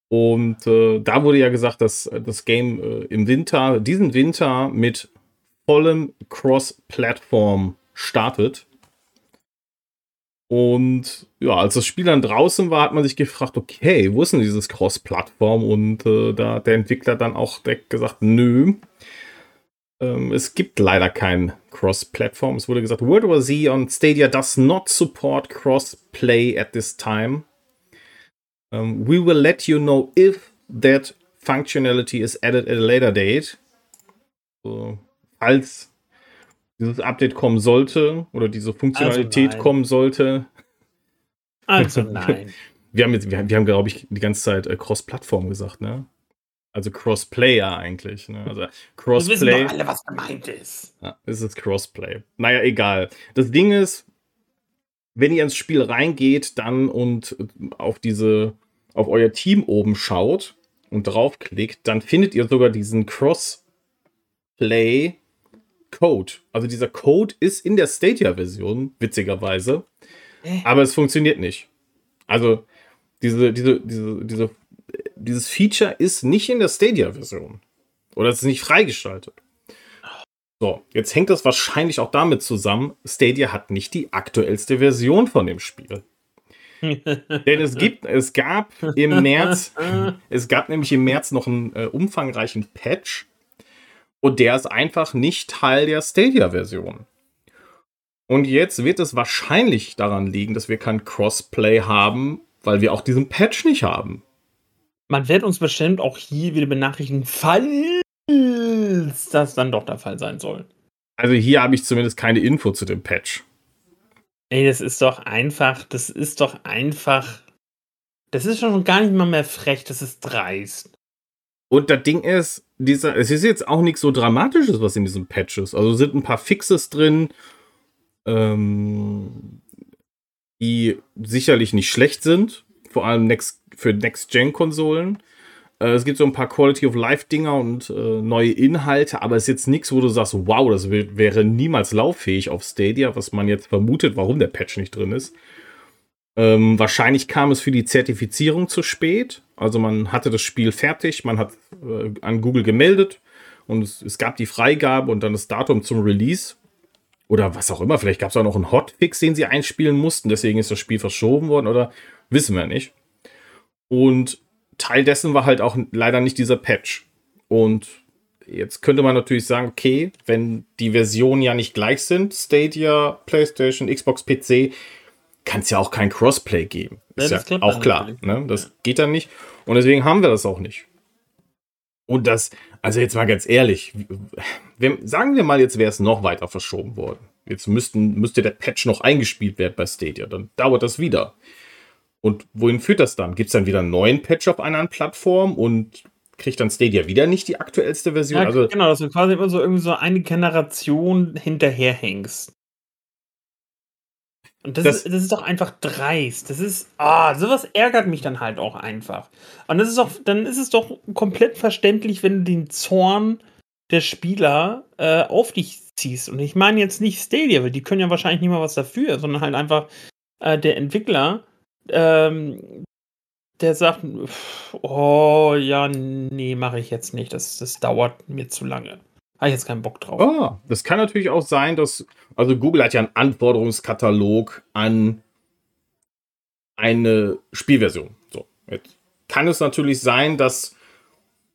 Und äh, da wurde ja gesagt, dass äh, das Game äh, im Winter, diesen Winter mit vollem Cross-Plattform startet. Und ja, als das Spiel dann draußen war, hat man sich gefragt, okay, wo ist denn dieses Cross-Plattform? Und äh, da hat der Entwickler dann auch direkt gesagt, nö, ähm, es gibt leider kein Cross-Plattform. Es wurde gesagt, World War Z on Stadia does not support Cross-Play at this time. Um, we will let you know if that functionality is added at a later date. So, falls dieses Update kommen sollte oder diese Funktionalität also kommen sollte. Also nein. Wir haben jetzt, wir, wir haben, glaube ich, die ganze Zeit äh, Cross-Plattform gesagt, ne? Also Crossplayer eigentlich. Ne? Also Crossplay. Wir wissen doch alle, was gemeint ist. Ja, ist es Crossplay. Naja, egal. Das Ding ist, wenn ihr ins Spiel reingeht, dann und auf diese, auf euer Team oben schaut und draufklickt, dann findet ihr sogar diesen Crossplay Code. Also dieser Code ist in der Stadia-Version, witzigerweise. Äh. Aber es funktioniert nicht. Also diese, diese, diese, diese, dieses Feature ist nicht in der Stadia-Version. Oder es ist nicht freigeschaltet. So, jetzt hängt das wahrscheinlich auch damit zusammen, Stadia hat nicht die aktuellste Version von dem Spiel. Denn es gibt, es gab im März, es gab nämlich im März noch einen äh, umfangreichen Patch, und der ist einfach nicht Teil der Stadia-Version. Und jetzt wird es wahrscheinlich daran liegen, dass wir kein Crossplay haben, weil wir auch diesen Patch nicht haben. Man wird uns bestimmt auch hier wieder benachrichtigen, falls das dann doch der Fall sein soll. Also hier habe ich zumindest keine Info zu dem Patch. Ey, das ist doch einfach, das ist doch einfach. Das ist schon gar nicht mal mehr frech, das ist dreist. Und das Ding ist, dieser, es ist jetzt auch nichts so Dramatisches, was in diesem Patch ist. Also sind ein paar Fixes drin, ähm, die sicherlich nicht schlecht sind, vor allem next, für Next-Gen-Konsolen. Äh, es gibt so ein paar Quality of Life-Dinger und äh, neue Inhalte, aber es ist jetzt nichts, wo du sagst, wow, das wäre niemals lauffähig auf Stadia, was man jetzt vermutet, warum der Patch nicht drin ist. Ähm, wahrscheinlich kam es für die Zertifizierung zu spät. Also man hatte das Spiel fertig, man hat äh, an Google gemeldet und es, es, gab die Freigabe und dann das Datum zum Release. Oder was auch immer, vielleicht gab es auch noch einen Hotfix, den sie einspielen mussten, deswegen ist das Spiel verschoben worden oder wissen wir nicht. Und Teil dessen war halt auch leider nicht dieser Patch. Und jetzt könnte man natürlich sagen, okay, wenn die Versionen ja nicht gleich sind, Stadia, PlayStation, Xbox, PC, kann es ja auch kein Crossplay geben. Ist ja, ja auch klar. Ne? Das ja. geht dann nicht. Und deswegen haben wir das auch nicht. Und das, also jetzt mal ganz ehrlich, wenn, sagen wir mal, jetzt wäre es noch weiter verschoben worden. Jetzt müssten, müsste der Patch noch eingespielt werden bei Stadia. Dann dauert das wieder. Und wohin führt das dann? Gibt es dann wieder einen neuen Patch auf einer Plattform und kriegt dann Stadia wieder nicht die aktuellste Version? Ja, also, genau, dass du quasi immer so irgendwie so eine Generation hinterherhängst. Und das, das, ist, das ist doch einfach dreist. Das ist, ah, sowas ärgert mich dann halt auch einfach. Und das ist auch, dann ist es doch komplett verständlich, wenn du den Zorn der Spieler äh, auf dich ziehst. Und ich meine jetzt nicht Stadia, weil die können ja wahrscheinlich nicht mal was dafür, sondern halt einfach äh, der Entwickler, ähm, der sagt, oh ja, nee, mache ich jetzt nicht. Das, das dauert mir zu lange. Habe ich jetzt keinen Bock drauf. Ah, das kann natürlich auch sein, dass. Also, Google hat ja einen Anforderungskatalog an eine Spielversion. So, jetzt kann es natürlich sein, dass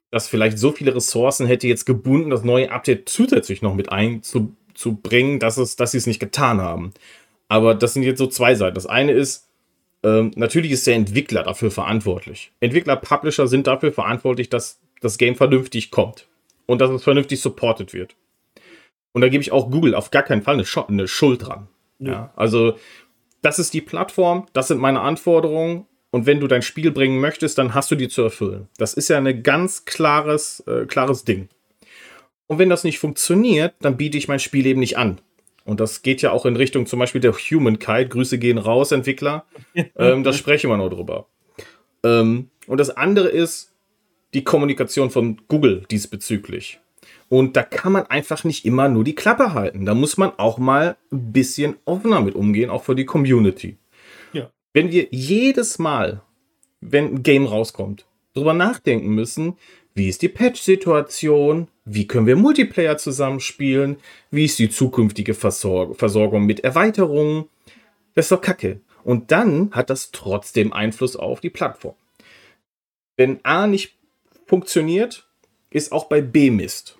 das vielleicht so viele Ressourcen hätte jetzt gebunden, das neue Update zusätzlich noch mit einzubringen, dass, es, dass sie es nicht getan haben. Aber das sind jetzt so zwei Seiten. Das eine ist, ähm, natürlich ist der Entwickler dafür verantwortlich. Entwickler, Publisher sind dafür verantwortlich, dass das Game vernünftig kommt und dass es vernünftig supported wird. Und da gebe ich auch Google auf gar keinen Fall eine, eine Schuld dran. Ja. ja. also, das ist die Plattform, das sind meine Anforderungen. Und wenn du dein Spiel bringen möchtest, dann hast du die zu erfüllen. Das ist ja ein ganz klares, äh, klares Ding. Und wenn das nicht funktioniert, dann biete ich mein Spiel eben nicht an. Und das geht ja auch in Richtung zum Beispiel der Humankind. Grüße gehen raus, Entwickler. ähm, da sprechen wir noch drüber. Ähm, und das andere ist, die Kommunikation von Google diesbezüglich. Und da kann man einfach nicht immer nur die Klappe halten. Da muss man auch mal ein bisschen offener mit umgehen, auch für die Community. Ja. Wenn wir jedes Mal, wenn ein Game rauskommt, darüber nachdenken müssen, wie ist die Patch-Situation, wie können wir Multiplayer zusammenspielen, wie ist die zukünftige Versor Versorgung mit Erweiterungen, das ist doch kacke. Und dann hat das trotzdem Einfluss auf die Plattform. Wenn A nicht funktioniert, ist auch bei B Mist.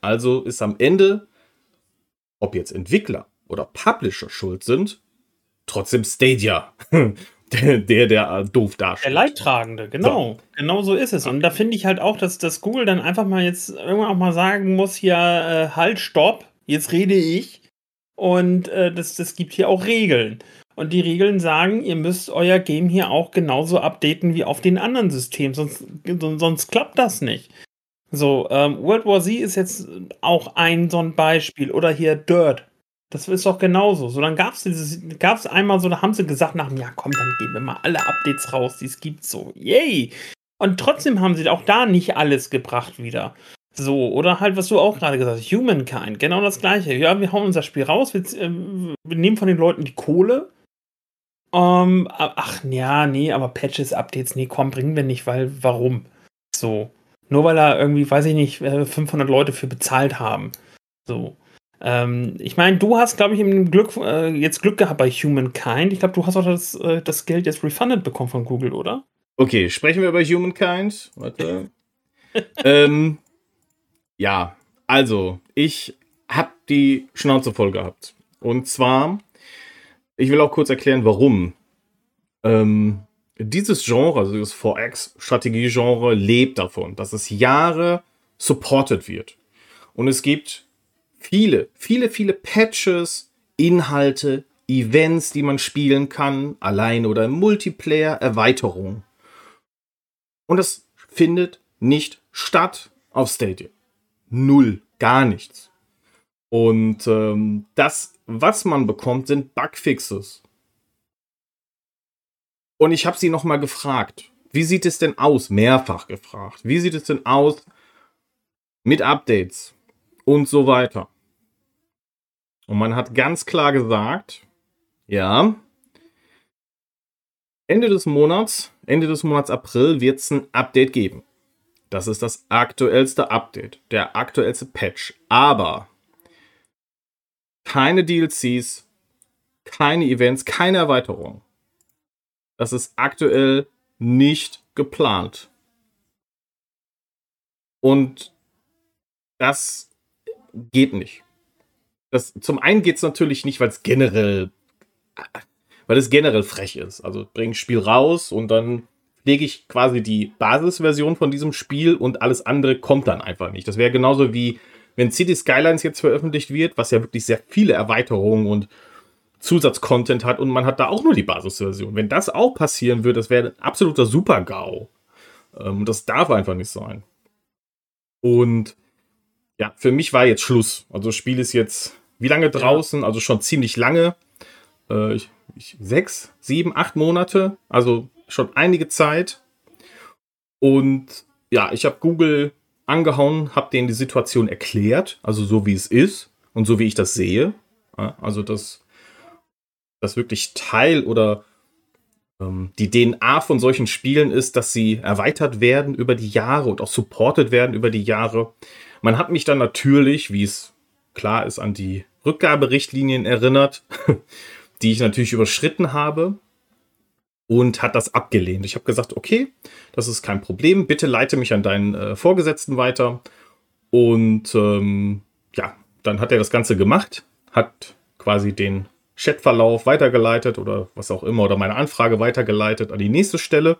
Also ist am Ende, ob jetzt Entwickler oder Publisher schuld sind, trotzdem Stadia. der, der, der doof dasteht. Der Leidtragende, genau. So. Genau so ist es. Und da finde ich halt auch, dass, dass Google dann einfach mal jetzt irgendwann auch mal sagen muss: hier, äh, halt, stopp, jetzt rede ich. Und äh, das, das gibt hier auch Regeln. Und die Regeln sagen, ihr müsst euer Game hier auch genauso updaten wie auf den anderen Systemen, sonst, sonst klappt das nicht. So, ähm, World War Z ist jetzt auch ein so ein Beispiel. Oder hier Dirt. Das ist doch genauso. So, dann gab es dieses, gab es einmal so, da haben sie gesagt nach ja komm, dann geben wir mal alle Updates raus, die es gibt. So, yay! Und trotzdem haben sie auch da nicht alles gebracht wieder. So, oder halt, was du auch gerade gesagt hast, Humankind, genau das gleiche. Ja, wir hauen unser Spiel raus, wir, äh, wir nehmen von den Leuten die Kohle, ähm, ach ja, nee, aber Patches, Updates, nee, komm, bringen wir nicht, weil warum? So. Nur weil da irgendwie, weiß ich nicht, 500 äh, Leute für bezahlt haben. So. Ähm, ich meine, du hast, glaube ich, im Glück, äh, jetzt Glück gehabt bei Humankind. Ich glaube, du hast auch das, äh, das Geld jetzt refunded bekommen von Google, oder? Okay, sprechen wir über Humankind. Warte. ähm, ja, also, ich habe die Schnauze voll gehabt. Und zwar ich will auch kurz erklären, warum. Ähm, dieses Genre, also das 4X-Strategie-Genre, lebt davon, dass es Jahre supported wird. Und es gibt viele, viele, viele Patches, Inhalte, Events, die man spielen kann, allein oder im Multiplayer, Erweiterungen. Und das findet nicht statt auf Stadia. Null, gar nichts. Und ähm, das, was man bekommt, sind Bugfixes. Und ich habe sie nochmal gefragt, wie sieht es denn aus? Mehrfach gefragt. Wie sieht es denn aus mit Updates und so weiter? Und man hat ganz klar gesagt, ja, Ende des Monats, Ende des Monats April wird es ein Update geben. Das ist das aktuellste Update, der aktuellste Patch. Aber keine DLCs, keine Events, keine Erweiterung. Das ist aktuell nicht geplant. Und das geht nicht. Das, zum einen geht es natürlich nicht, weil es generell, weil es generell frech ist. Also bring Spiel raus und dann lege ich quasi die Basisversion von diesem Spiel und alles andere kommt dann einfach nicht. Das wäre genauso wie wenn City Skylines jetzt veröffentlicht wird, was ja wirklich sehr viele Erweiterungen und Zusatzcontent hat und man hat da auch nur die Basisversion. Wenn das auch passieren würde, das wäre ein absoluter Super-GAU. Ähm, das darf einfach nicht sein. Und ja, für mich war jetzt Schluss. Also das Spiel ist jetzt wie lange draußen? Ja. Also schon ziemlich lange. Äh, ich, ich, sechs, sieben, acht Monate. Also schon einige Zeit. Und ja, ich habe Google angehauen, habe denen die Situation erklärt, also so wie es ist und so wie ich das sehe. Also dass das wirklich Teil oder ähm, die DNA von solchen Spielen ist, dass sie erweitert werden über die Jahre und auch supported werden über die Jahre. Man hat mich dann natürlich, wie es klar ist, an die Rückgaberichtlinien erinnert, die ich natürlich überschritten habe und hat das abgelehnt. Ich habe gesagt, okay, das ist kein Problem, bitte leite mich an deinen äh, Vorgesetzten weiter. Und ähm, ja, dann hat er das Ganze gemacht, hat quasi den Chatverlauf weitergeleitet oder was auch immer oder meine Anfrage weitergeleitet an die nächste Stelle.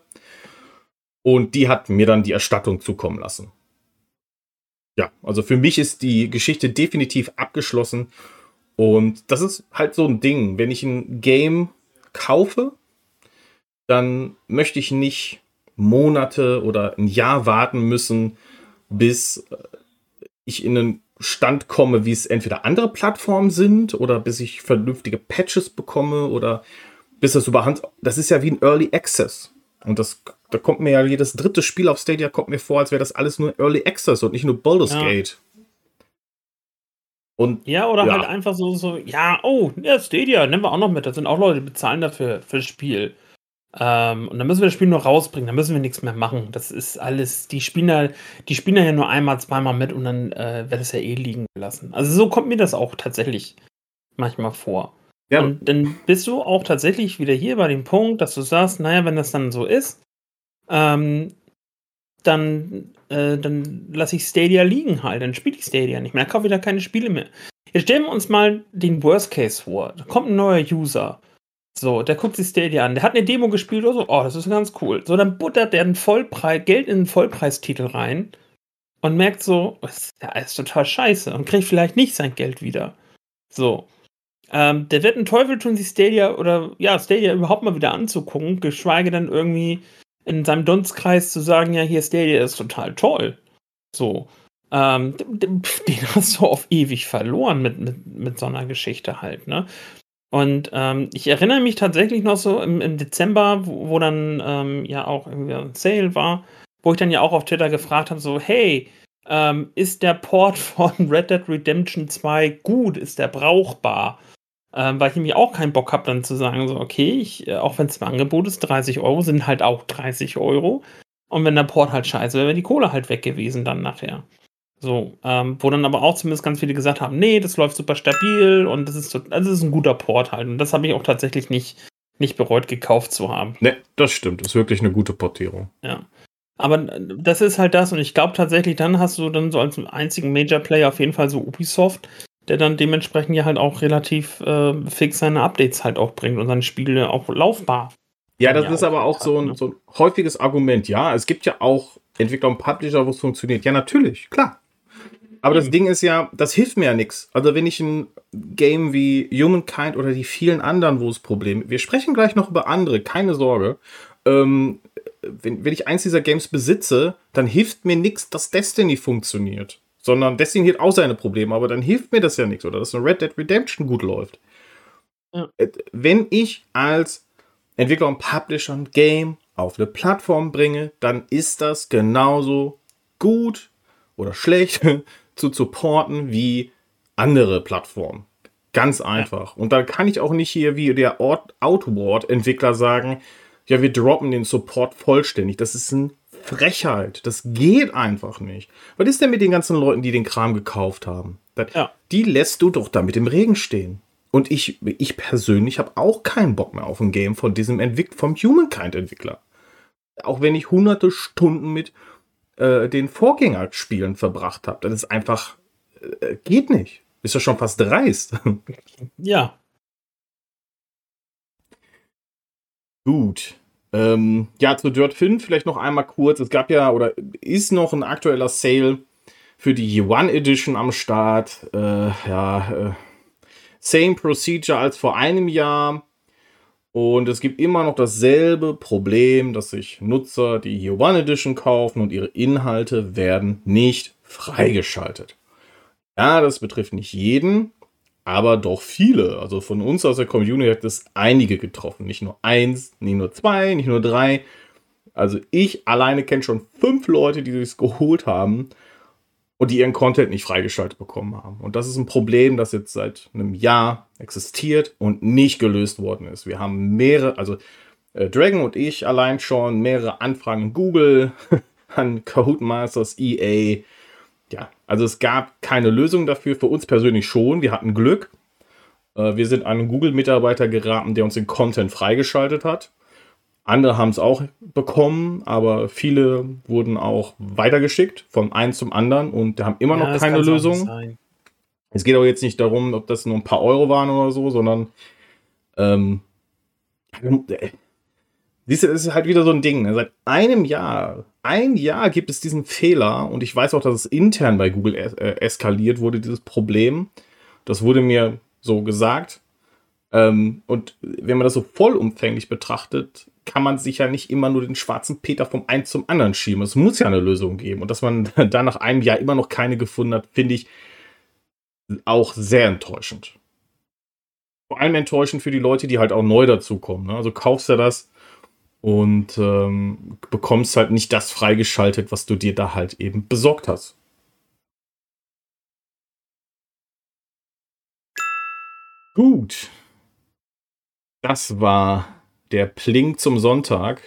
Und die hat mir dann die Erstattung zukommen lassen. Ja, also für mich ist die Geschichte definitiv abgeschlossen. Und das ist halt so ein Ding. Wenn ich ein Game kaufe, dann möchte ich nicht Monate oder ein Jahr warten müssen, bis äh, ich in einen Stand komme, wie es entweder andere Plattformen sind oder bis ich vernünftige Patches bekomme oder bis das überhand. Das ist ja wie ein Early Access. Und das, da kommt mir ja jedes dritte Spiel auf Stadia kommt mir vor, als wäre das alles nur Early Access und nicht nur Baldur's ja. Gate. Und, ja, oder ja. halt einfach so, so, ja, oh, ja, Stadia, nehmen wir auch noch mit. Da sind auch Leute, die bezahlen dafür für das Spiel. Ähm, und dann müssen wir das Spiel nur rausbringen, dann müssen wir nichts mehr machen. Das ist alles, die spielen da, die spielen da ja nur einmal, zweimal mit und dann äh, wird es ja eh liegen gelassen. Also so kommt mir das auch tatsächlich manchmal vor. Ja. Und dann bist du auch tatsächlich wieder hier bei dem Punkt, dass du sagst, naja, wenn das dann so ist, ähm, dann, äh, dann lasse ich Stadia liegen halt, dann spiele ich Stadia nicht mehr, dann kaufe ich da keine Spiele mehr. Jetzt stellen wir uns mal den Worst Case vor. Da kommt ein neuer User so, der guckt sich Stadia an. Der hat eine Demo gespielt oder so. Oh, das ist ganz cool. So, dann buttert der einen Vollpreis, Geld in einen Vollpreistitel rein und merkt so, das ist ja alles total scheiße und kriegt vielleicht nicht sein Geld wieder. So. Ähm, der wird einen Teufel tun, sich Stadia oder ja, Stadia überhaupt mal wieder anzugucken, geschweige denn irgendwie in seinem Dunstkreis zu sagen, ja, hier Stadia ist total toll. So. Ähm, den hast du auf ewig verloren mit, mit, mit so einer Geschichte halt, ne? Und ähm, ich erinnere mich tatsächlich noch so im, im Dezember, wo, wo dann ähm, ja auch irgendwie ein Sale war, wo ich dann ja auch auf Twitter gefragt habe, so, hey, ähm, ist der Port von Red Dead Redemption 2 gut? Ist der brauchbar? Ähm, weil ich nämlich auch keinen Bock habe, dann zu sagen, so, okay, ich, äh, auch wenn es im Angebot ist, 30 Euro sind halt auch 30 Euro. Und wenn der Port halt scheiße wäre, wäre die Kohle halt weg gewesen dann nachher. So, ähm, wo dann aber auch zumindest ganz viele gesagt haben, nee, das läuft super stabil und das ist, so, also das ist ein guter Port halt. Und das habe ich auch tatsächlich nicht, nicht bereut, gekauft zu haben. Nee, das stimmt. Das ist wirklich eine gute Portierung. Ja. Aber das ist halt das und ich glaube tatsächlich, dann hast du dann so als einzigen Major-Player auf jeden Fall so Ubisoft, der dann dementsprechend ja halt auch relativ äh, fix seine Updates halt auch bringt und seine Spiele auch laufbar. Ja, das ja ist aber auch so ein, so ein häufiges Argument. Ja, es gibt ja auch Entwickler und Publisher, wo es funktioniert. Ja, natürlich, klar. Aber das Ding ist ja, das hilft mir ja nichts. Also wenn ich ein Game wie Humankind oder die vielen anderen, wo es Probleme, wir sprechen gleich noch über andere, keine Sorge. Ähm, wenn, wenn ich eins dieser Games besitze, dann hilft mir nichts, dass Destiny funktioniert. Sondern Destiny hat auch seine Probleme, aber dann hilft mir das ja nichts. Oder dass eine Red Dead Redemption gut läuft. Ja. Äh, wenn ich als Entwickler und Publisher ein Game auf eine Plattform bringe, dann ist das genauso gut oder schlecht zu supporten wie andere Plattformen. Ganz einfach. Und da kann ich auch nicht hier wie der Outward-Entwickler sagen, ja, wir droppen den Support vollständig. Das ist ein Frechheit. Das geht einfach nicht. Was ist denn mit den ganzen Leuten, die den Kram gekauft haben? Das, ja. Die lässt du doch damit im Regen stehen. Und ich, ich persönlich habe auch keinen Bock mehr auf ein Game von diesem Entwick vom Humankind-Entwickler. Auch wenn ich hunderte Stunden mit äh, den Vorgängerspielen verbracht habe. Das ist einfach, äh, geht nicht. Ist ja schon fast dreist. Ja. Gut. Ähm, ja, zu Dirt 5 vielleicht noch einmal kurz. Es gab ja oder ist noch ein aktueller Sale für die One Edition am Start. Äh, ja, äh, same Procedure als vor einem Jahr. Und es gibt immer noch dasselbe Problem, dass sich Nutzer die Year One Edition kaufen und ihre Inhalte werden nicht freigeschaltet. Ja, das betrifft nicht jeden, aber doch viele. Also von uns aus der Community hat es einige getroffen. Nicht nur eins, nicht nur zwei, nicht nur drei. Also ich alleine kenne schon fünf Leute, die sich geholt haben und die ihren Content nicht freigeschaltet bekommen haben. Und das ist ein Problem, das jetzt seit einem Jahr existiert und nicht gelöst worden ist. Wir haben mehrere, also äh, Dragon und ich allein schon mehrere Anfragen Google, an Codemasters, EA. Also es gab keine Lösung dafür. Für uns persönlich schon. Wir hatten Glück. Äh, wir sind an einen Google-Mitarbeiter geraten, der uns den Content freigeschaltet hat. Andere haben es auch bekommen, aber viele wurden auch weitergeschickt vom einen zum anderen und haben immer ja, noch keine Lösung. Es geht auch jetzt nicht darum, ob das nur ein paar Euro waren oder so, sondern ähm, siehst du, das ist halt wieder so ein Ding. Ne? Seit einem Jahr, ein Jahr gibt es diesen Fehler und ich weiß auch, dass es intern bei Google es äh, eskaliert wurde, dieses Problem. Das wurde mir so gesagt. Ähm, und wenn man das so vollumfänglich betrachtet, kann man sich ja nicht immer nur den schwarzen Peter vom einen zum anderen schieben. Es muss ja eine Lösung geben. Und dass man da nach einem Jahr immer noch keine gefunden hat, finde ich auch sehr enttäuschend. Vor allem enttäuschend für die Leute, die halt auch neu dazukommen. Ne? Also kaufst du das und ähm, bekommst halt nicht das freigeschaltet, was du dir da halt eben besorgt hast. Gut. Das war der Plink zum Sonntag.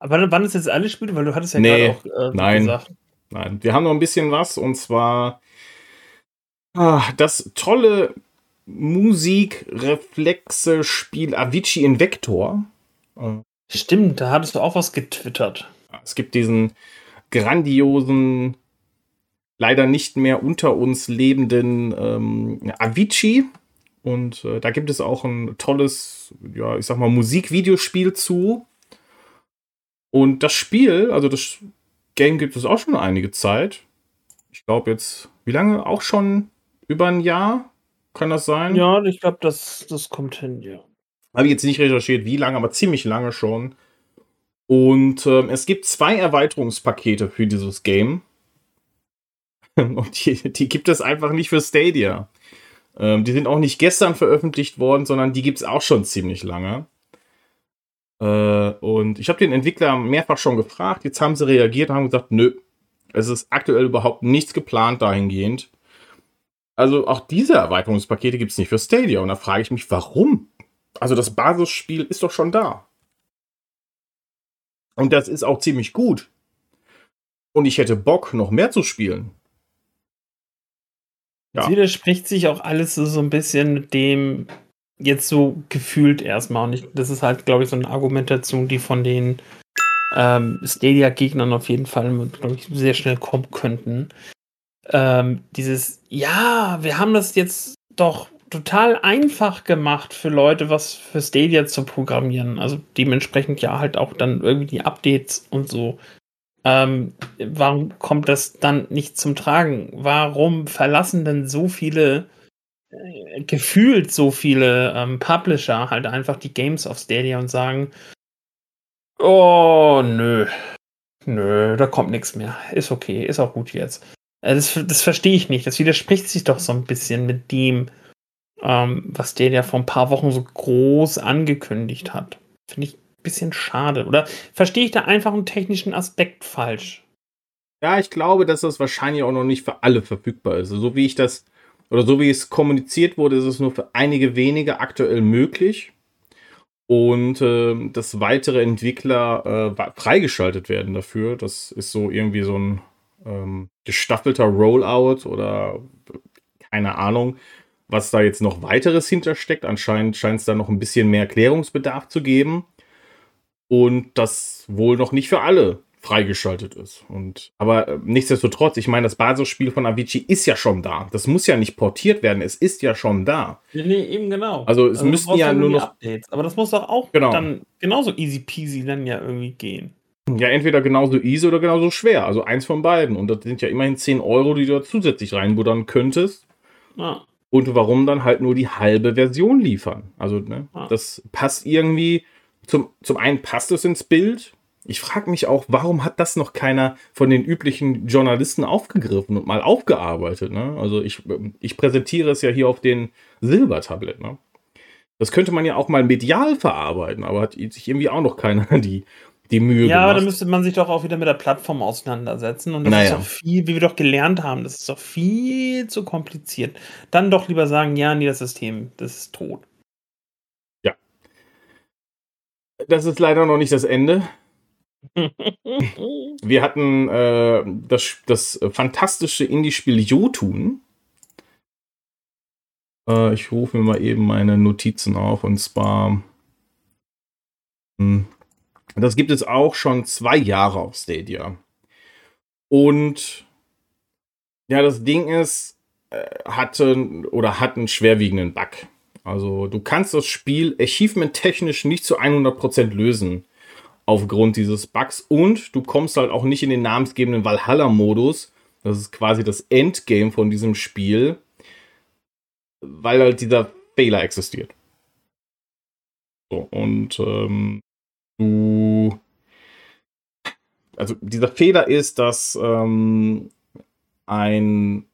Aber wann ist jetzt alles Spiele? Weil du hattest ja nee, gerade auch äh, nein, gesagt. Nein, wir haben noch ein bisschen was und zwar ah, das tolle Musik-Reflexe-Spiel Avicii Invector. Stimmt, da hattest du auch was getwittert. Es gibt diesen grandiosen, leider nicht mehr unter uns lebenden ähm, Avicii, und äh, da gibt es auch ein tolles, ja, ich sag mal, Musikvideospiel zu. Und das Spiel, also das Game gibt es auch schon einige Zeit. Ich glaube jetzt, wie lange? Auch schon über ein Jahr? Kann das sein? Ja, ich glaube, das, das kommt hin, ja. Habe ich jetzt nicht recherchiert, wie lange, aber ziemlich lange schon. Und ähm, es gibt zwei Erweiterungspakete für dieses Game. Und die, die gibt es einfach nicht für Stadia. Ähm, die sind auch nicht gestern veröffentlicht worden, sondern die gibt es auch schon ziemlich lange. Äh, und ich habe den Entwickler mehrfach schon gefragt. Jetzt haben sie reagiert und haben gesagt, nö, es ist aktuell überhaupt nichts geplant dahingehend. Also auch diese Erweiterungspakete gibt es nicht für Stadia. Und da frage ich mich, warum? Also das Basisspiel ist doch schon da. Und das ist auch ziemlich gut. Und ich hätte Bock, noch mehr zu spielen. Ja. Es widerspricht sich auch alles so, so ein bisschen mit dem jetzt so gefühlt erstmal. Und ich, das ist halt, glaube ich, so eine Argumentation, die von den ähm, Stadia-Gegnern auf jeden Fall, glaube ich, sehr schnell kommen könnten. Ähm, dieses, ja, wir haben das jetzt doch total einfach gemacht für Leute, was für Stadia zu programmieren. Also dementsprechend ja halt auch dann irgendwie die Updates und so ähm, warum kommt das dann nicht zum Tragen? Warum verlassen denn so viele, äh, gefühlt so viele ähm, Publisher halt einfach die Games auf Stadia und sagen, oh, nö, nö, da kommt nichts mehr. Ist okay, ist auch gut jetzt. Äh, das, das verstehe ich nicht. Das widerspricht sich doch so ein bisschen mit dem, ähm, was der ja vor ein paar Wochen so groß angekündigt hat. Finde ich bisschen schade. Oder verstehe ich da einfach einen technischen Aspekt falsch? Ja, ich glaube, dass das wahrscheinlich auch noch nicht für alle verfügbar ist. So wie ich das, oder so wie es kommuniziert wurde, ist es nur für einige wenige aktuell möglich. Und äh, dass weitere Entwickler äh, freigeschaltet werden dafür. Das ist so irgendwie so ein ähm, gestaffelter Rollout oder keine Ahnung, was da jetzt noch weiteres hintersteckt. Anscheinend scheint es da noch ein bisschen mehr Klärungsbedarf zu geben und das wohl noch nicht für alle freigeschaltet ist. Und, aber äh, nichtsdestotrotz, ich meine, das Basisspiel von Avicii ist ja schon da. Das muss ja nicht portiert werden, es ist ja schon da. Nee, eben genau. Also es Also, brauchst ja nur noch, Updates. Aber das muss doch auch Genau. dann genauso easy peasy dann ja irgendwie gehen. ja entweder genauso easy oder genauso schwer. Also eins von beiden. Und das sind ja immerhin 10 Euro, die du da zusätzlich reinbuddern könntest. Ja. Und warum dann halt nur die halbe Version liefern? Also, ne, Ah. das passt irgendwie. Zum, zum einen passt es ins Bild. Ich frage mich auch, warum hat das noch keiner von den üblichen Journalisten aufgegriffen und mal aufgearbeitet? Ne? Also, ich, ich präsentiere es ja hier auf den Silbertablett. Ne? Das könnte man ja auch mal medial verarbeiten, aber hat sich irgendwie auch noch keiner die, die Mühe Ja, aber gemacht. dann müsste man sich doch auch wieder mit der Plattform auseinandersetzen. Und das Naja. ist doch viel, wie wir doch gelernt haben, das ist doch viel zu kompliziert. Dann doch lieber sagen, ja, nee, das System, das ist tot. das ist leider noch nicht das Ende. Wir hatten äh, das, das fantastische Indie-Spiel Jotun. Äh, ich rufe mir mal eben meine Notizen auf und zwar. Das gibt es auch schon zwei Jahre auf Stadia. Und ja, das Ding ist, äh, hatte oder hat einen schwerwiegenden Bug. Also du kannst das Spiel achievement-technisch nicht zu 100% lösen aufgrund dieses Bugs und du kommst halt auch nicht in den namensgebenden Valhalla-Modus. Das ist quasi das Endgame von diesem Spiel, weil halt dieser Fehler existiert. So, und ähm, du. Also dieser Fehler ist, dass ähm, ein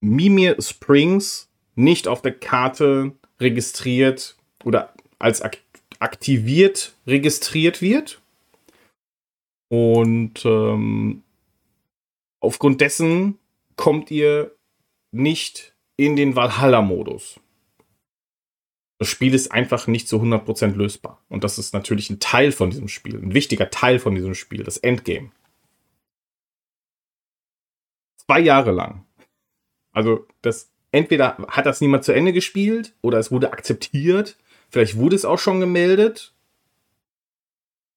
Mimir Springs nicht auf der Karte registriert oder als ak aktiviert registriert wird. Und ähm, aufgrund dessen kommt ihr nicht in den Valhalla-Modus. Das Spiel ist einfach nicht zu 100% lösbar. Und das ist natürlich ein Teil von diesem Spiel, ein wichtiger Teil von diesem Spiel, das Endgame. Zwei Jahre lang. Also, das entweder hat das niemand zu Ende gespielt oder es wurde akzeptiert. Vielleicht wurde es auch schon gemeldet.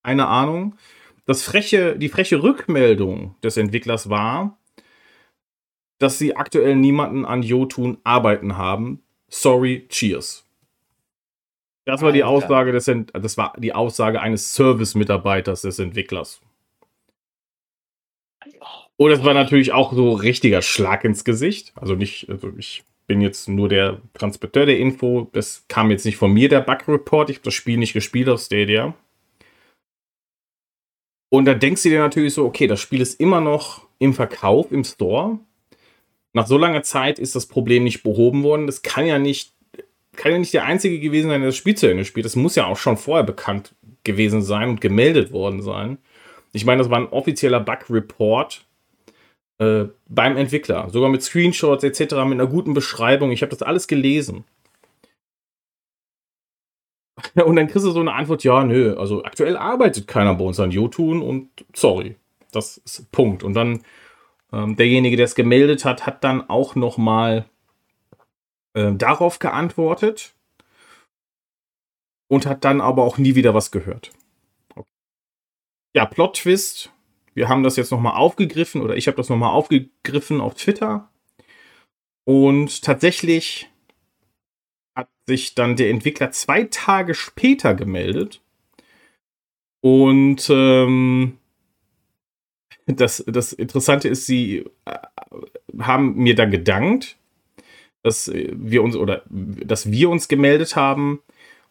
Keine Ahnung. Das freche, die freche Rückmeldung des Entwicklers war, dass sie aktuell niemanden an Jotun arbeiten haben. Sorry, cheers. Das war die Alter. Aussage des, Ent- das war die Aussage eines Service-Mitarbeiters des Entwicklers. Und das war natürlich auch so richtiger Schlag ins Gesicht. Also nicht, also ich bin jetzt nur der Transporteur der Info. Das kam jetzt nicht von mir, der Bug-Report. Ich habe das Spiel nicht gespielt auf Stadia. Und da denkst du dir natürlich so, okay, das Spiel ist immer noch im Verkauf, im Store. Nach so langer Zeit ist das Problem nicht behoben worden. Das kann ja nicht, kann ja nicht der Einzige gewesen sein, der das Spiel zu Ende spielt. Das muss ja auch schon vorher bekannt gewesen sein und gemeldet worden sein. Ich meine, das war ein offizieller Bug-Report äh, beim Entwickler. Sogar mit Screenshots etc., mit einer guten Beschreibung. Ich habe das alles gelesen. Und dann kriegst du so eine Antwort, ja, nö, also aktuell arbeitet keiner bei uns an Jotun und sorry. Das ist Punkt. Und dann ähm, derjenige, der es gemeldet hat, hat dann auch noch mal äh, darauf geantwortet und hat dann aber auch nie wieder was gehört. Ja, Plot-Twist. Wir haben das jetzt noch mal aufgegriffen oder ich habe das noch mal aufgegriffen auf Twitter. Und tatsächlich hat sich dann der Entwickler zwei Tage später gemeldet. Und ähm, das, das Interessante ist, sie äh, haben mir dann gedankt, dass wir uns oder dass wir uns gemeldet haben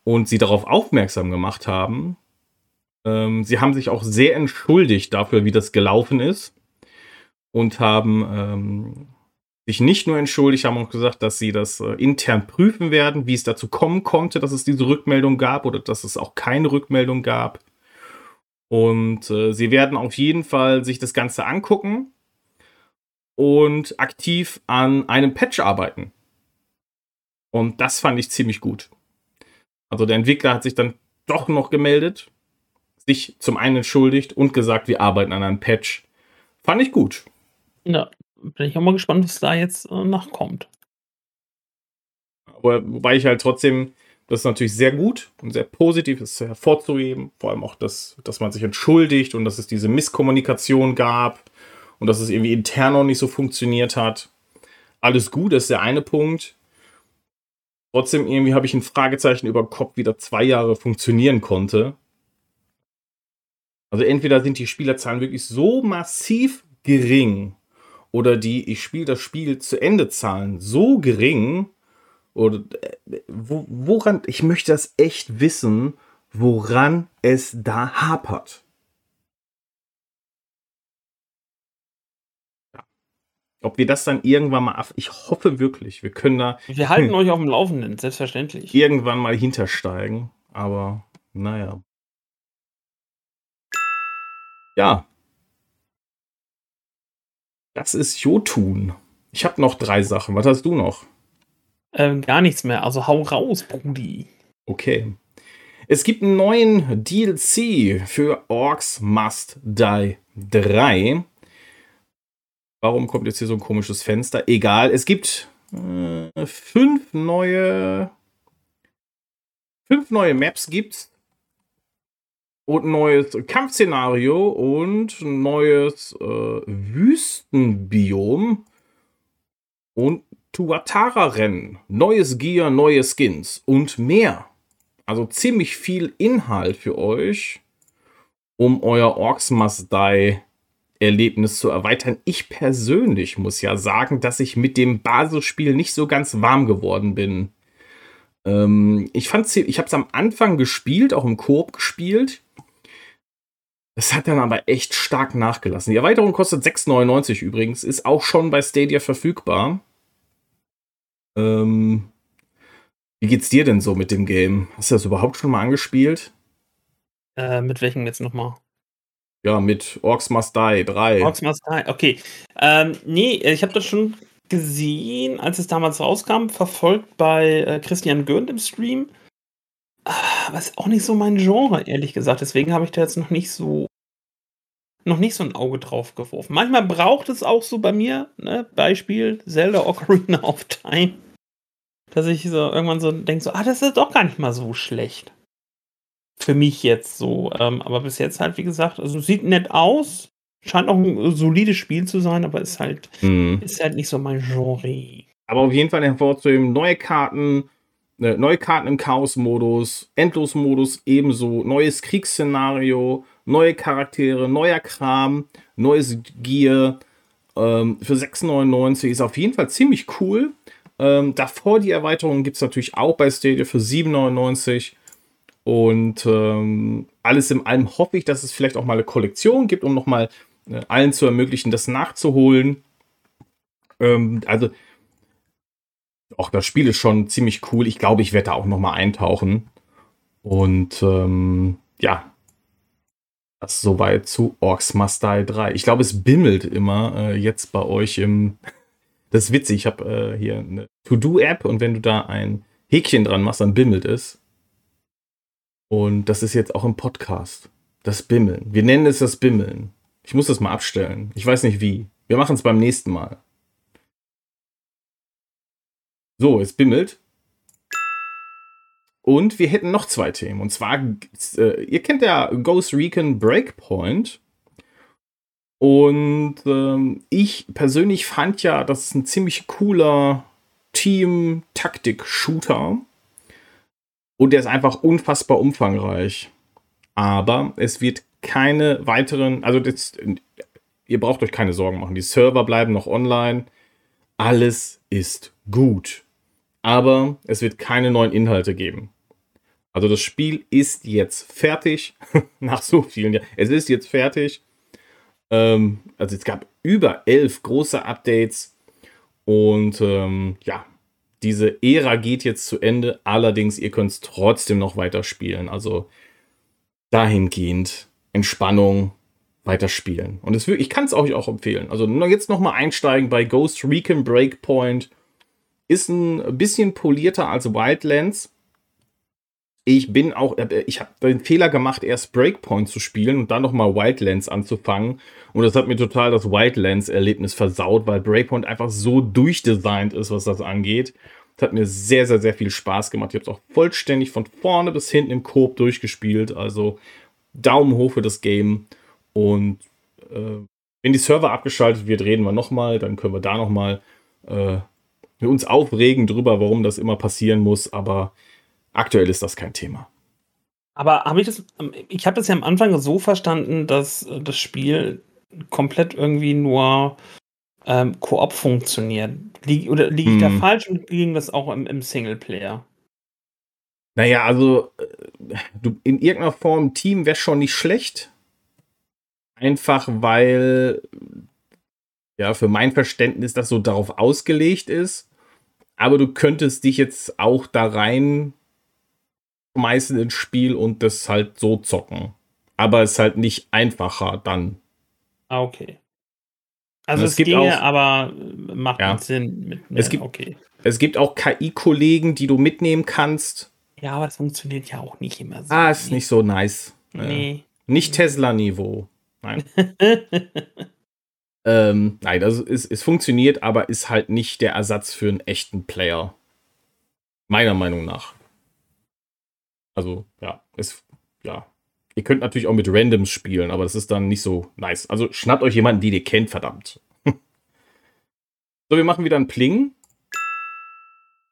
und sie darauf aufmerksam gemacht haben. Ähm, sie haben sich auch sehr entschuldigt dafür, wie das gelaufen ist und haben ähm, sich nicht nur entschuldigt, haben auch gesagt, dass sie das äh, intern prüfen werden, wie es dazu kommen konnte, dass es diese Rückmeldung gab oder dass es auch keine Rückmeldung gab. Und äh, sie werden auf jeden Fall sich das Ganze angucken und aktiv an einem Patch arbeiten. Und das fand ich ziemlich gut. Also der Entwickler hat sich dann doch noch gemeldet, sich zum einen entschuldigt und gesagt, wir arbeiten an einem Patch. Fand ich gut. Ja, bin ich auch mal gespannt, was da jetzt äh, nachkommt. Aber wobei ich halt trotzdem Das ist natürlich sehr gut und sehr positiv, ist hervorzuheben. Vor allem auch, dass, dass man sich entschuldigt und dass es diese Misskommunikation gab und dass es irgendwie intern noch nicht so funktioniert hat. Alles gut, das ist der eine Punkt. Trotzdem irgendwie habe ich ein Fragezeichen über Kopf, wie das zwei Jahre funktionieren konnte. Also entweder sind die Spielerzahlen wirklich so massiv gering oder die ich spiele das Spiel zu Ende Zahlen so gering oder äh, wo, woran ich möchte das echt wissen, woran es da hapert. Ob wir das dann irgendwann mal, ich hoffe wirklich, wir können da. Wir halten hm, euch auf dem Laufenden, selbstverständlich. Irgendwann mal hintersteigen, aber naja. Ja. Das ist Jotun. Ich habe noch drei Sachen. Was hast du noch? Ähm, gar nichts mehr. Also hau raus, Brudi. Okay. Es gibt einen neuen DLC für Orcs Must Die 3. Warum kommt jetzt hier so ein komisches Fenster? Egal, es gibt äh, fünf neue fünf neue Maps gibt's und ein neues Kampfszenario und ein neues äh, Wüstenbiom und Tuatara-Rennen, neues Gear, neue Skins und mehr. Also ziemlich viel Inhalt für euch, um euer Orcs Must Die Erlebnis zu erweitern. Ich persönlich muss ja sagen, dass ich mit dem Basisspiel nicht so ganz warm geworden bin. Ähm, ich fand ich habe es am Anfang gespielt, auch im Koop gespielt. Das hat dann aber echt stark nachgelassen. Die Erweiterung kostet 6,99 übrigens, ist auch schon bei Stadia verfügbar. Ähm, wie geht's dir denn so mit dem Game? Hast du das überhaupt schon mal angespielt? Äh, mit welchem jetzt nochmal? Ja, mit Orcs Must Die 3. Orcs Must Die, okay. Ähm, nee, ich habe das schon gesehen, als es damals rauskam, verfolgt bei äh, Christian Gürnt im Stream. Aber ist auch nicht so mein Genre, ehrlich gesagt. Deswegen habe ich da jetzt noch nicht so noch nicht so ein Auge drauf geworfen. Manchmal braucht es auch so bei mir, ne? Beispiel Zelda Ocarina of Time, dass ich so irgendwann so denke, so, ah, das ist doch gar nicht mal so schlecht. Für mich jetzt so. Ähm, aber bis jetzt halt, wie gesagt, also sieht nett aus, scheint auch ein solides Spiel zu sein, aber ist halt, mhm. ist halt nicht so mein Genre. Aber auf jeden Fall hervorzuheben, neue Karten, Ne, neue Karten im Chaos-Modus, Endlos-Modus ebenso, neues Kriegsszenario, neue Charaktere, neuer Kram, neues Gear. Ähm, für 6,99 ist auf jeden Fall ziemlich cool. Ähm, davor die Erweiterung gibt es natürlich auch bei Stadia für 7,99. Und ähm, alles in allem hoffe ich, dass es vielleicht auch mal eine Kollektion gibt, um nochmal äh, allen zu ermöglichen, das nachzuholen. Ähm, also auch das Spiel ist schon ziemlich cool. Ich glaube, ich werde da auch noch mal eintauchen. Und ähm, ja, das soweit zu Orcs Must Die 3. Ich glaube, es bimmelt immer äh, jetzt bei euch im. Das ist witzig. Ich habe äh, hier eine To-Do-App und wenn du da ein Häkchen dran machst, dann bimmelt es. Und das ist jetzt auch im Podcast. Das Bimmeln. Wir nennen es das Bimmeln. Ich muss das mal abstellen. Ich weiß nicht wie. Wir machen es beim nächsten Mal. So, es bimmelt. Und wir hätten noch zwei Themen. Und zwar, äh, ihr kennt ja Ghost Recon Breakpoint. Und ähm, ich persönlich fand ja, das ist ein ziemlich cooler Team-Taktik-Shooter. Und der ist einfach unfassbar umfangreich. Aber es wird keine weiteren, also das, ihr braucht euch keine Sorgen machen. Die Server bleiben noch online. Alles ist gut aber es wird keine neuen Inhalte geben. Also das Spiel ist jetzt fertig, nach so vielen Jahren. Es ist jetzt fertig. Ähm, also es gab über elf große Updates und ähm, ja, diese Ära geht jetzt zu Ende. Allerdings, ihr könnt es trotzdem noch weiterspielen. Also dahingehend Entspannung, weiterspielen. Und es, ich kann es euch auch empfehlen. Also jetzt nochmal einsteigen bei Ghost Recon Breakpoint ist ein bisschen polierter als Wildlands. Ich bin auch, äh, ich habe den Fehler gemacht, erst Breakpoint zu spielen und dann nochmal Wildlands anzufangen. Und das hat mir total das Wildlands-Erlebnis versaut, weil Breakpoint einfach so durchdesignt ist, was das angeht. Das hat mir sehr, sehr, sehr viel Spaß gemacht. Ich habe es auch vollständig von vorne bis hinten im Coop durchgespielt. Also Daumen hoch für das Game. Und äh, wenn die Server abgeschaltet wird, reden wir nochmal. Dann können wir da nochmal äh, uns aufregen drüber, warum das immer passieren muss. Aber aktuell ist das kein Thema. Aber habe ich das, ich habe das ja am Anfang so verstanden, dass das Spiel komplett irgendwie nur ähm, Koop funktioniert. Lieg, oder liege ich hm. da falsch und ging das auch im, im Singleplayer? Naja, also äh, du, in irgendeiner Form Team wäre schon nicht schlecht. Einfach weil, ja, für mein Verständnis das so darauf ausgelegt ist. Aber du könntest dich jetzt auch da rein schmeißen ins Spiel und das halt so zocken. Aber es ist halt nicht einfacher dann. Ah, okay. Also es, es ginge, auch, aber macht ja. Sinn. Mit, ne, es, gibt, okay. es gibt auch KI-Kollegen, die du mitnehmen kannst. Ja, aber das funktioniert ja auch nicht immer so. Ah, ist nicht so nice. Nee. Äh, nicht Tesla-Niveau. Nein. ähm, nein, also es, es funktioniert, aber ist halt nicht der Ersatz für einen echten Player. Meiner Meinung nach. Also, ja, es, ja, Ihr könnt natürlich auch mit Randoms spielen, aber das ist dann nicht so nice. Also schnappt euch jemanden, den ihr kennt, verdammt. so, wir machen wieder ein Pling.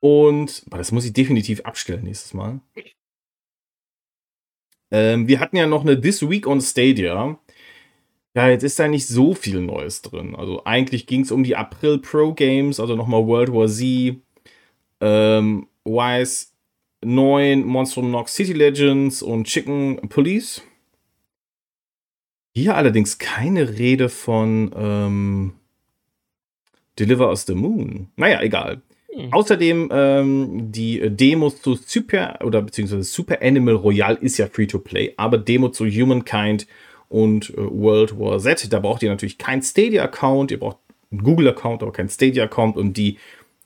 Und das muss ich definitiv abstellen nächstes Mal. Ähm, wir hatten ja noch eine This Week on Stadia. Ja, jetzt ist da nicht so viel Neues drin. Also eigentlich ging es um die April Pro Games, also nochmal World War Z, ähm, Wise 9 Monstrum Nox City Legends und Chicken Police. Hier allerdings keine Rede von ähm, Deliver us the Moon. Naja, egal. Mhm. Außerdem ähm, die Demos zu Super oder beziehungsweise Super Animal Royale ist ja free to play, aber Demo zu Humankind und äh, World War Z, da braucht ihr natürlich keinen Stadia-Account, ihr braucht einen Google-Account, aber keinen Stadia-Account, um die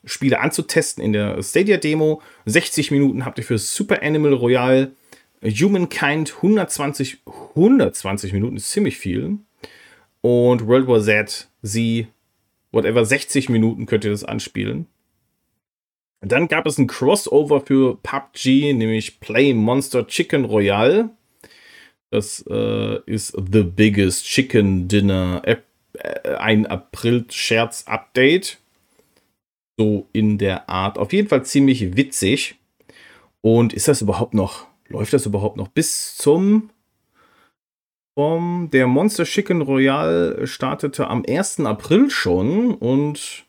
Spiele anzutesten in der Stadia-Demo. 60 Minuten habt ihr für Super Animal Royale. Humankind 120, 120 Minuten ist ziemlich viel. Und World War Z, sie, whatever, 60 Minuten könnt ihr das anspielen. Dann gab es ein Crossover für PUBG, nämlich Play Monster Chicken Royale. Das äh, ist The Biggest Chicken Dinner, äh, ein April-Scherz-Update. So in der Art. Auf jeden Fall ziemlich witzig. Und ist das überhaupt noch, läuft das überhaupt noch bis zum vom der Monster Chicken Royale startete am 1. April schon und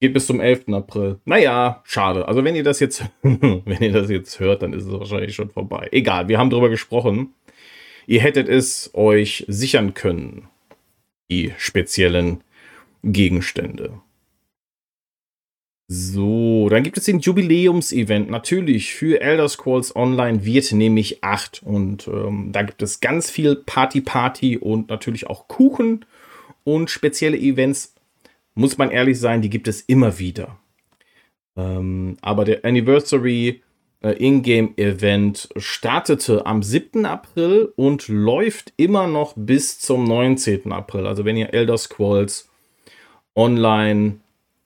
geht bis zum 11. April. Naja, schade. Also wenn ihr das jetzt, wenn ihr das jetzt hört, dann ist es wahrscheinlich schon vorbei. Egal, wir haben darüber gesprochen. Ihr hättet es euch sichern können, die speziellen Gegenstände. So, dann gibt es den Jubiläumsevent. Natürlich, für Elder Scrolls Online wird nämlich 8. Und ähm, da gibt es ganz viel Party-Party und natürlich auch Kuchen und spezielle Events. Muss man ehrlich sein, die gibt es immer wieder. Ähm, aber der Anniversary äh, Ingame-Event startete am 7. April und läuft immer noch bis zum 19. April. Also wenn ihr Elder Scrolls Online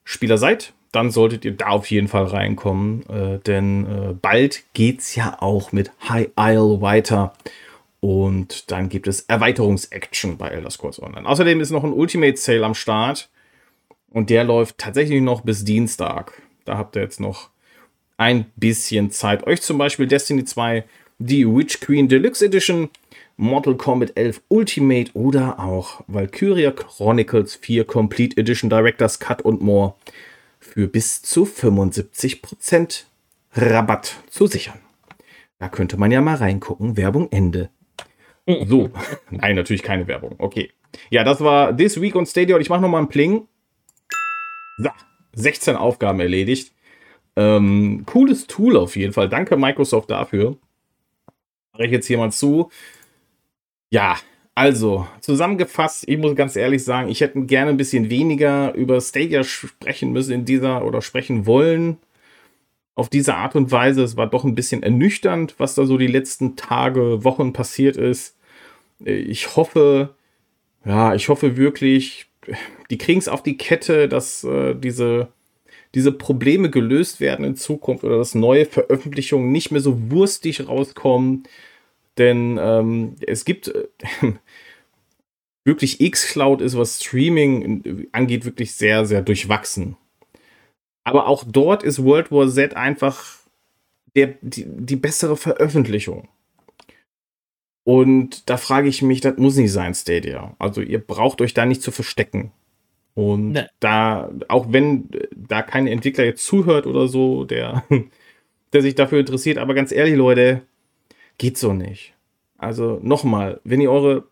Spieler seid, dann solltet ihr da auf jeden Fall reinkommen, äh, denn äh, bald es ja auch mit High Isle weiter. Und dann gibt es Erweiterungs-Action bei Elder Scrolls Online. Außerdem ist noch ein Ultimate Sale am Start. Und der läuft tatsächlich noch bis Dienstag. Da habt ihr jetzt noch ein bisschen Zeit. Euch zum Beispiel Destiny 2, die Witch Queen Deluxe Edition, Mortal Kombat 11 Ultimate oder auch Valkyria Chronicles 4 Complete Edition Director's Cut und more für bis zu 75% Rabatt zu sichern. Da könnte man ja mal reingucken. Werbung Ende. So. Nein, natürlich keine Werbung. Okay. Ja, das war This Week on Stadia ich mache nochmal einen Pling. So, 16 Aufgaben erledigt. Ähm, cooles Tool auf jeden Fall. Danke Microsoft dafür. Mache ich jetzt hier mal zu. Ja, also, zusammengefasst, ich muss ganz ehrlich sagen, ich hätte gerne ein bisschen weniger über Stadia sprechen müssen in dieser oder sprechen wollen. Auf diese Art und Weise. Es war doch ein bisschen ernüchternd, was da so die letzten Tage, Wochen passiert ist. Ich hoffe, ja, ich hoffe wirklich, die kriegen es auf die Kette, dass äh, diese diese Probleme gelöst werden in Zukunft oder dass neue Veröffentlichungen nicht mehr so wurstig rauskommen. Denn ähm, es gibt äh, wirklich X-Cloud ist, was Streaming angeht, wirklich sehr, sehr durchwachsen. Aber auch dort ist World War Z einfach der, die, die bessere Veröffentlichung. Und da frage ich mich, das muss nicht sein, Stadia. Also ihr braucht euch da nicht zu verstecken. Und nee. da, auch wenn da kein Entwickler jetzt zuhört oder so, der, der sich dafür interessiert, aber ganz ehrlich, Leute, geht so nicht. Also nochmal, wenn ihr eure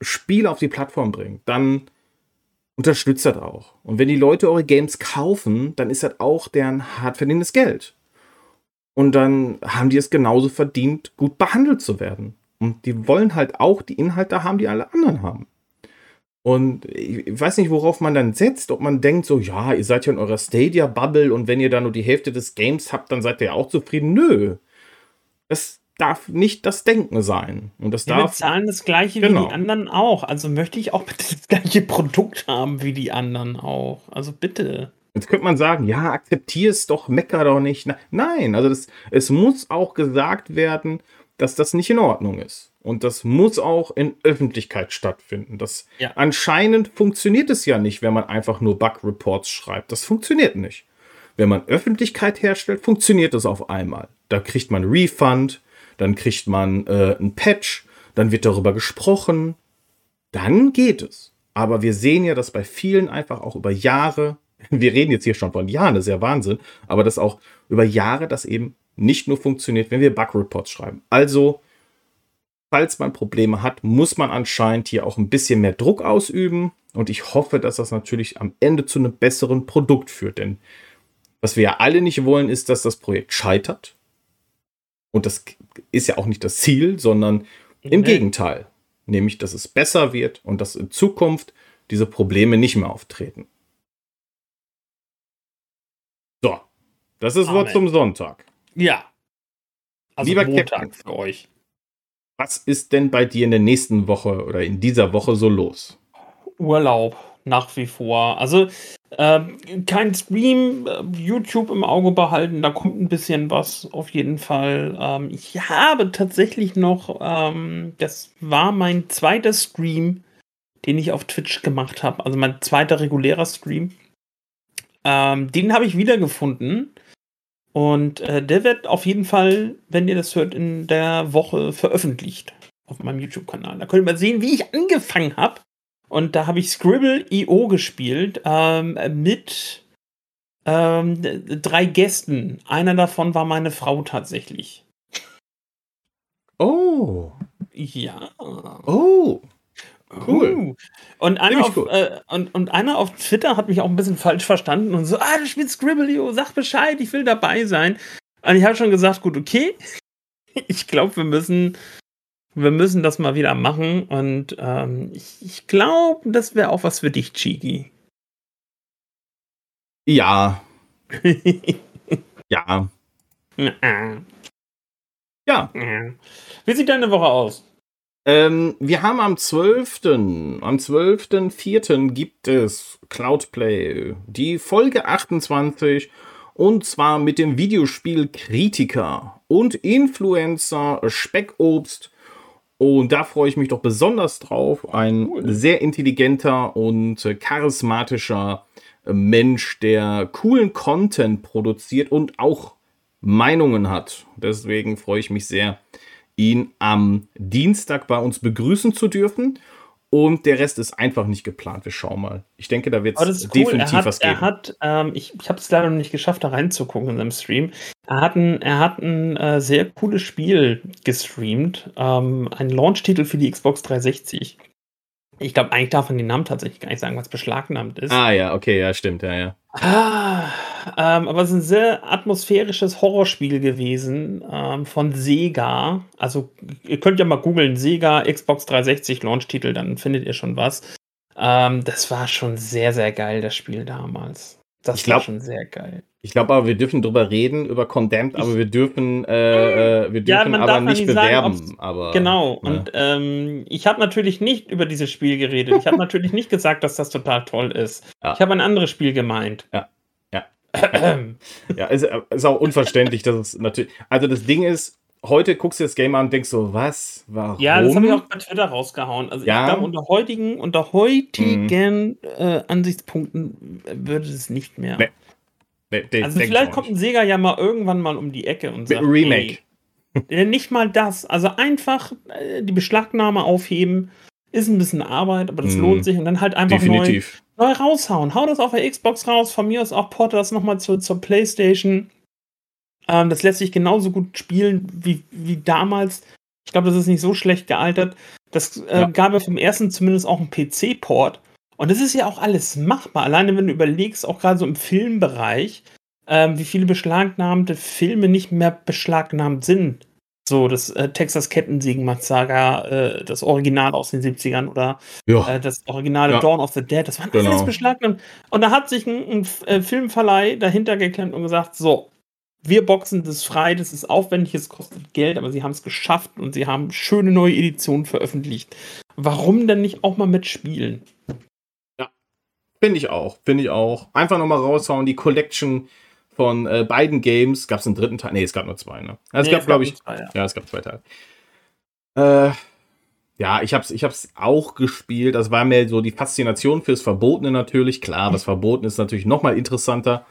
Spiele auf die Plattform bringt, dann unterstützt das auch. Und wenn die Leute eure Games kaufen, dann ist das auch deren hart verdientes Geld. Und dann haben die es genauso verdient, gut behandelt zu werden. Und die wollen halt auch die Inhalte haben, die alle anderen haben. Und ich weiß nicht, worauf man dann setzt, ob man denkt, so, ja, ihr seid ja in eurer Stadia-Bubble und wenn ihr da nur die Hälfte des Games habt, dann seid ihr ja auch zufrieden. Nö. Das darf nicht das Denken sein. Und das ja, darf. Wir zahlen das gleiche genau. wie die anderen auch. Also möchte ich auch bitte das gleiche Produkt haben wie die anderen auch. Also bitte. Jetzt könnte man sagen, ja, akzeptier es doch, mecker doch nicht. Nein, also das, es muss auch gesagt werden, dass das nicht in Ordnung ist. Und das muss auch in Öffentlichkeit stattfinden. Das ja. anscheinend funktioniert es ja nicht, wenn man einfach nur Bug-Reports schreibt. Das funktioniert nicht. Wenn man Öffentlichkeit herstellt, funktioniert es auf einmal. Da kriegt man Refund, dann kriegt man äh, ein Patch, dann wird darüber gesprochen. Dann geht es. Aber wir sehen ja, dass bei vielen einfach auch über Jahre, wir reden jetzt hier schon von Jahren, das ist ja Wahnsinn, aber dass auch über Jahre das eben nicht nur funktioniert, wenn wir Bug-Reports schreiben. Also, falls man Probleme hat, muss man anscheinend hier auch ein bisschen mehr Druck ausüben. Und ich hoffe, dass das natürlich am Ende zu einem besseren Produkt führt. Denn was wir ja alle nicht wollen, ist, dass das Projekt scheitert. Und das ist ja auch nicht das Ziel, sondern im nee. Gegenteil. Nämlich, dass es besser wird und dass in Zukunft diese Probleme nicht mehr auftreten. So, das ist Amen. Wort zum Sonntag. Ja. Also Lieber Montag Captain, für euch. Was ist denn bei dir in der nächsten Woche oder in dieser Woche so los? Urlaub, nach wie vor. Also äh, kein Stream, äh, YouTube im Auge behalten, da kommt ein bisschen was auf jeden Fall. Ähm, ich habe tatsächlich noch, ähm, das war mein zweiter Stream, den ich auf Twitch gemacht habe, also mein zweiter regulärer Stream. Ähm, den habe ich wiedergefunden. Und äh, der wird auf jeden Fall, wenn ihr das hört, in der Woche veröffentlicht auf meinem YouTube-Kanal. Da könnt ihr mal sehen, wie ich angefangen habe. Und da habe ich Scribble.io gespielt ähm, mit ähm, drei Gästen. Einer davon war meine Frau tatsächlich. Oh. Ja. Oh. Cool. Uh. Und, einer auf, äh, und, und einer auf Twitter hat mich auch ein bisschen falsch verstanden und so, ah, du spielst Scribblio, sag Bescheid, ich will dabei sein. Und ich habe schon gesagt, gut, okay. Ich glaube, wir müssen, wir müssen das mal wieder machen. Und ähm, ich, ich glaube, das wäre auch was für dich, Chigi. Ja. ja. ja. Wie sieht deine Woche aus? Ähm, wir haben am 12. Am 12.04. gibt es Cloudplay, die Folge 28 und zwar mit dem Videospiel Kritiker und Influencer Speckobst. Und da freue ich mich doch besonders drauf. Ein sehr intelligenter und charismatischer Mensch, der coolen Content produziert und auch Meinungen hat. Deswegen freue ich mich sehr, ihn am Dienstag bei uns begrüßen zu dürfen. Und der Rest ist einfach nicht geplant. Wir schauen mal. Ich denke, da wird es cool. definitiv hat, was geben. Er hat, ähm, ich, ich habe es leider noch nicht geschafft, da reinzugucken in seinem Stream. Er hat ein, er hat ein äh, sehr cooles Spiel gestreamt. Ähm, ein Launch-Titel für die Xbox 360. Ich glaube, eigentlich darf man den Namen tatsächlich gar nicht sagen, was beschlagnahmt ist. Ah, ja, okay, ja, stimmt, ja, ja. Ah, ähm, aber es ist ein sehr atmosphärisches Horrorspiel gewesen ähm, von Sega. Also, ihr könnt ja mal googeln: Sega Xbox 360 Launch-Titel, dann findet ihr schon was. Ähm, das war schon sehr, sehr geil, das Spiel damals. Das glaub, war schon sehr geil. Ich glaube aber, wir dürfen drüber reden, über Condemned, aber wir dürfen, äh, äh wir dürfen ja, aber nicht bewerben. Sagen, aber, genau, ja. und ähm, ich habe natürlich nicht über dieses Spiel geredet. Ich habe natürlich nicht gesagt, dass das total toll ist. Ja. Ich habe ein anderes Spiel gemeint. Ja. Ja. ja, ist, ist auch unverständlich, dass es natürlich. Also das Ding ist, heute guckst du das Game an und denkst so, was? Warum? Ja, das habe ich auch bei Twitter rausgehauen. Also Ja. ich glaube, unter heutigen, unter heutigen äh, Ansichtspunkten würde es nicht mehr. Nee, Nee, Also vielleicht kommt ein Sega ja mal irgendwann mal um die Ecke und sagt, Remake. Ey, äh, nicht mal das. Also einfach äh, die Beschlagnahme aufheben. Ist ein bisschen Arbeit, aber das Mhm. lohnt sich. Und dann halt einfach neu, Definitiv. neu raushauen. Hau das auf der Xbox raus. Von mir aus auch porte das nochmal zur, zur Playstation. Ähm, das lässt sich genauso gut spielen wie, wie damals. Ich glaube, das ist nicht so schlecht gealtert. Das äh, Ja. gab ja vom ersten zumindest auch einen PC-Port. Und das ist ja auch alles machbar. Alleine wenn du überlegst, auch gerade so im Filmbereich, ähm, wie viele beschlagnahmte Filme nicht mehr beschlagnahmt sind. So das äh, Texas Kettensägen-Massaker, äh, das Original aus den 70ern oder äh, das originale Ja. Dawn of the Dead, das waren Genau. alles beschlagnahmt. Und da hat sich ein, ein äh, Filmverleih dahinter geklemmt und gesagt, so, wir boxen das frei, das ist aufwendig, es kostet Geld, aber sie haben es geschafft und sie haben schöne neue Editionen veröffentlicht. Warum denn nicht auch mal mitspielen? Finde ich auch. Finde ich auch. Einfach nochmal raushauen. Die Collection von äh, beiden Games. Gab es einen dritten Teil? Nee, es gab nur zwei, ne? Also Nee, es gab, glaube ich, zwei, ja. Ja, es gab zwei Teile. Äh, ja, ich hab's, ich hab's auch gespielt. Das war mir so die Faszination fürs Verbotene natürlich. Klar, das Verbotene ist natürlich noch mal interessanter.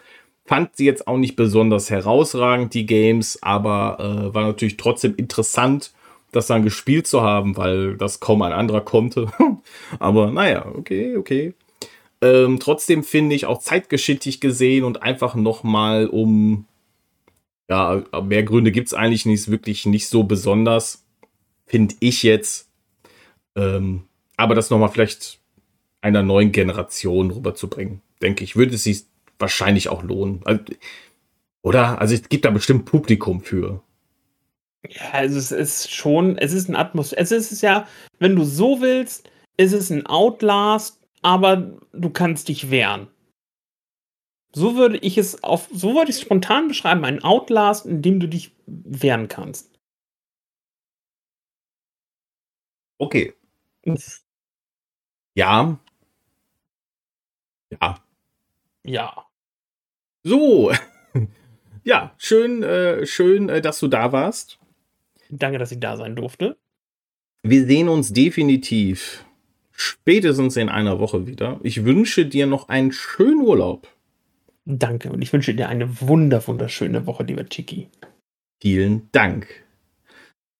Fand sie jetzt auch nicht besonders herausragend, die Games, aber äh, war natürlich trotzdem interessant, das dann gespielt zu haben, weil das kaum ein anderer konnte. aber naja, okay, okay. Ähm, trotzdem finde ich auch zeitgeschichtlich gesehen und einfach noch mal um ja, mehr Gründe gibt es eigentlich nicht, wirklich nicht so besonders, finde ich jetzt. Ähm, aber das nochmal vielleicht einer neuen Generation rüberzubringen, denke ich, würde sich wahrscheinlich auch lohnen. Also, oder? Also es gibt da bestimmt Publikum für. Ja, also es ist schon, es ist ein Atmosphäre. Es ist ja, wenn du so willst, ist es ein Outlast, aber du kannst dich wehren. So würde ich es auf, so würde ich es spontan beschreiben, ein Outlast, in dem du dich wehren kannst. Okay. Ja. Ja. Ja. So. Ja, schön, äh, schön, äh, dass du da warst. Danke, dass ich da sein durfte. Wir sehen uns definitiv spätestens in einer Woche wieder. Ich wünsche dir noch einen schönen Urlaub. Danke und ich wünsche dir eine wunder, wunderschöne Woche, lieber Chiki. Vielen Dank.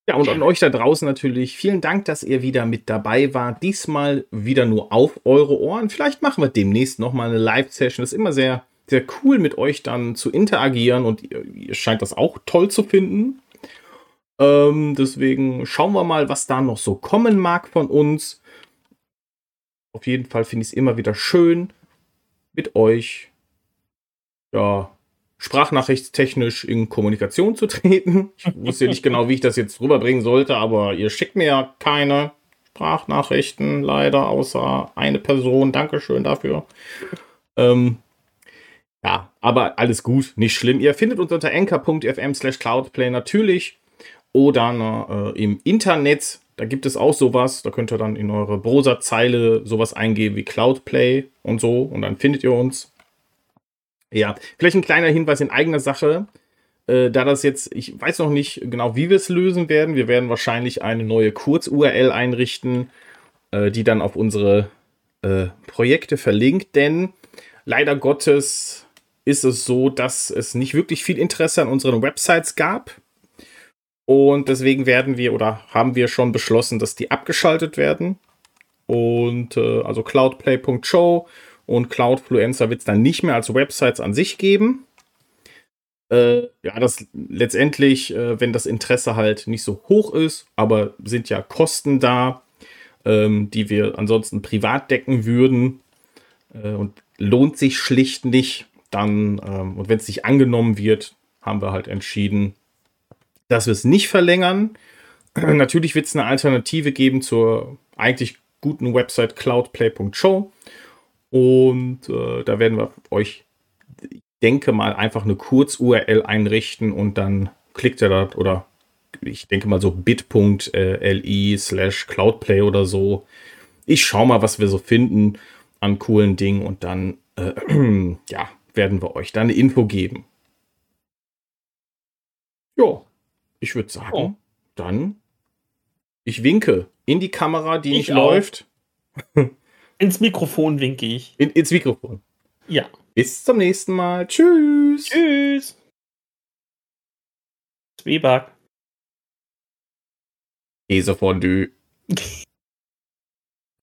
Ja, und an euch da draußen natürlich vielen Dank, dass ihr wieder mit dabei wart. Diesmal wieder nur auf eure Ohren. Vielleicht machen wir demnächst nochmal eine Live-Session. Das ist immer sehr, sehr cool, mit euch dann zu interagieren und ihr, scheint das auch toll zu finden. Ähm, deswegen schauen wir mal, was da noch so kommen mag von uns. Auf jeden Fall finde ich es immer wieder schön, mit euch ja, sprachnachrichtstechnisch in Kommunikation zu treten. Ich wusste nicht genau, wie ich das jetzt rüberbringen sollte, aber ihr schickt mir ja keine Sprachnachrichten, leider, außer eine Person. Dankeschön dafür. Ähm, ja, aber alles gut, nicht schlimm. Ihr findet uns unter anchor.fm slash cloudplay natürlich oder äh, im Internet. Da gibt es auch sowas. Da könnt ihr dann in eure Browserzeile sowas eingeben wie Cloudplay und so und dann findet ihr uns. Ja, vielleicht ein kleiner Hinweis in eigener Sache. Äh, da das jetzt, ich weiß noch nicht genau, wie wir es lösen werden. Wir werden wahrscheinlich eine neue Kurz-URL einrichten, äh, die dann auf unsere äh, Projekte verlinkt, denn leider Gottes ist es so, dass es nicht wirklich viel Interesse an unseren Websites gab. Und deswegen werden wir oder haben wir schon beschlossen, dass die abgeschaltet werden. Und äh, also cloudplay.show und Cloudfluencer wird es dann nicht mehr als Websites an sich geben. Äh, ja, das letztendlich, äh, wenn das Interesse halt nicht so hoch ist, aber sind ja Kosten da, ähm, die wir ansonsten privat decken würden äh, und lohnt sich schlicht nicht, dann, ähm, und wenn es nicht angenommen wird, haben wir halt entschieden, dass wir es nicht verlängern. Natürlich wird es eine Alternative geben zur eigentlich guten Website cloudplay.show. Und äh, da werden wir euch, denke mal, einfach eine Kurz-URL einrichten und dann klickt ihr da oder ich denke mal so bit.li slash cloudplay oder so. Ich schau mal, was wir so finden an coolen Dingen und dann, äh, ja, werden wir euch dann eine Info geben. Ja, ich würde sagen, Oh. dann ich winke in die Kamera, die Ich nicht auch. läuft, Ins Mikrofon winke ich. in, ins Mikrofon. Ja. Bis zum nächsten Mal. Tschüss. Tschüss. Zwieback. Käsefondue.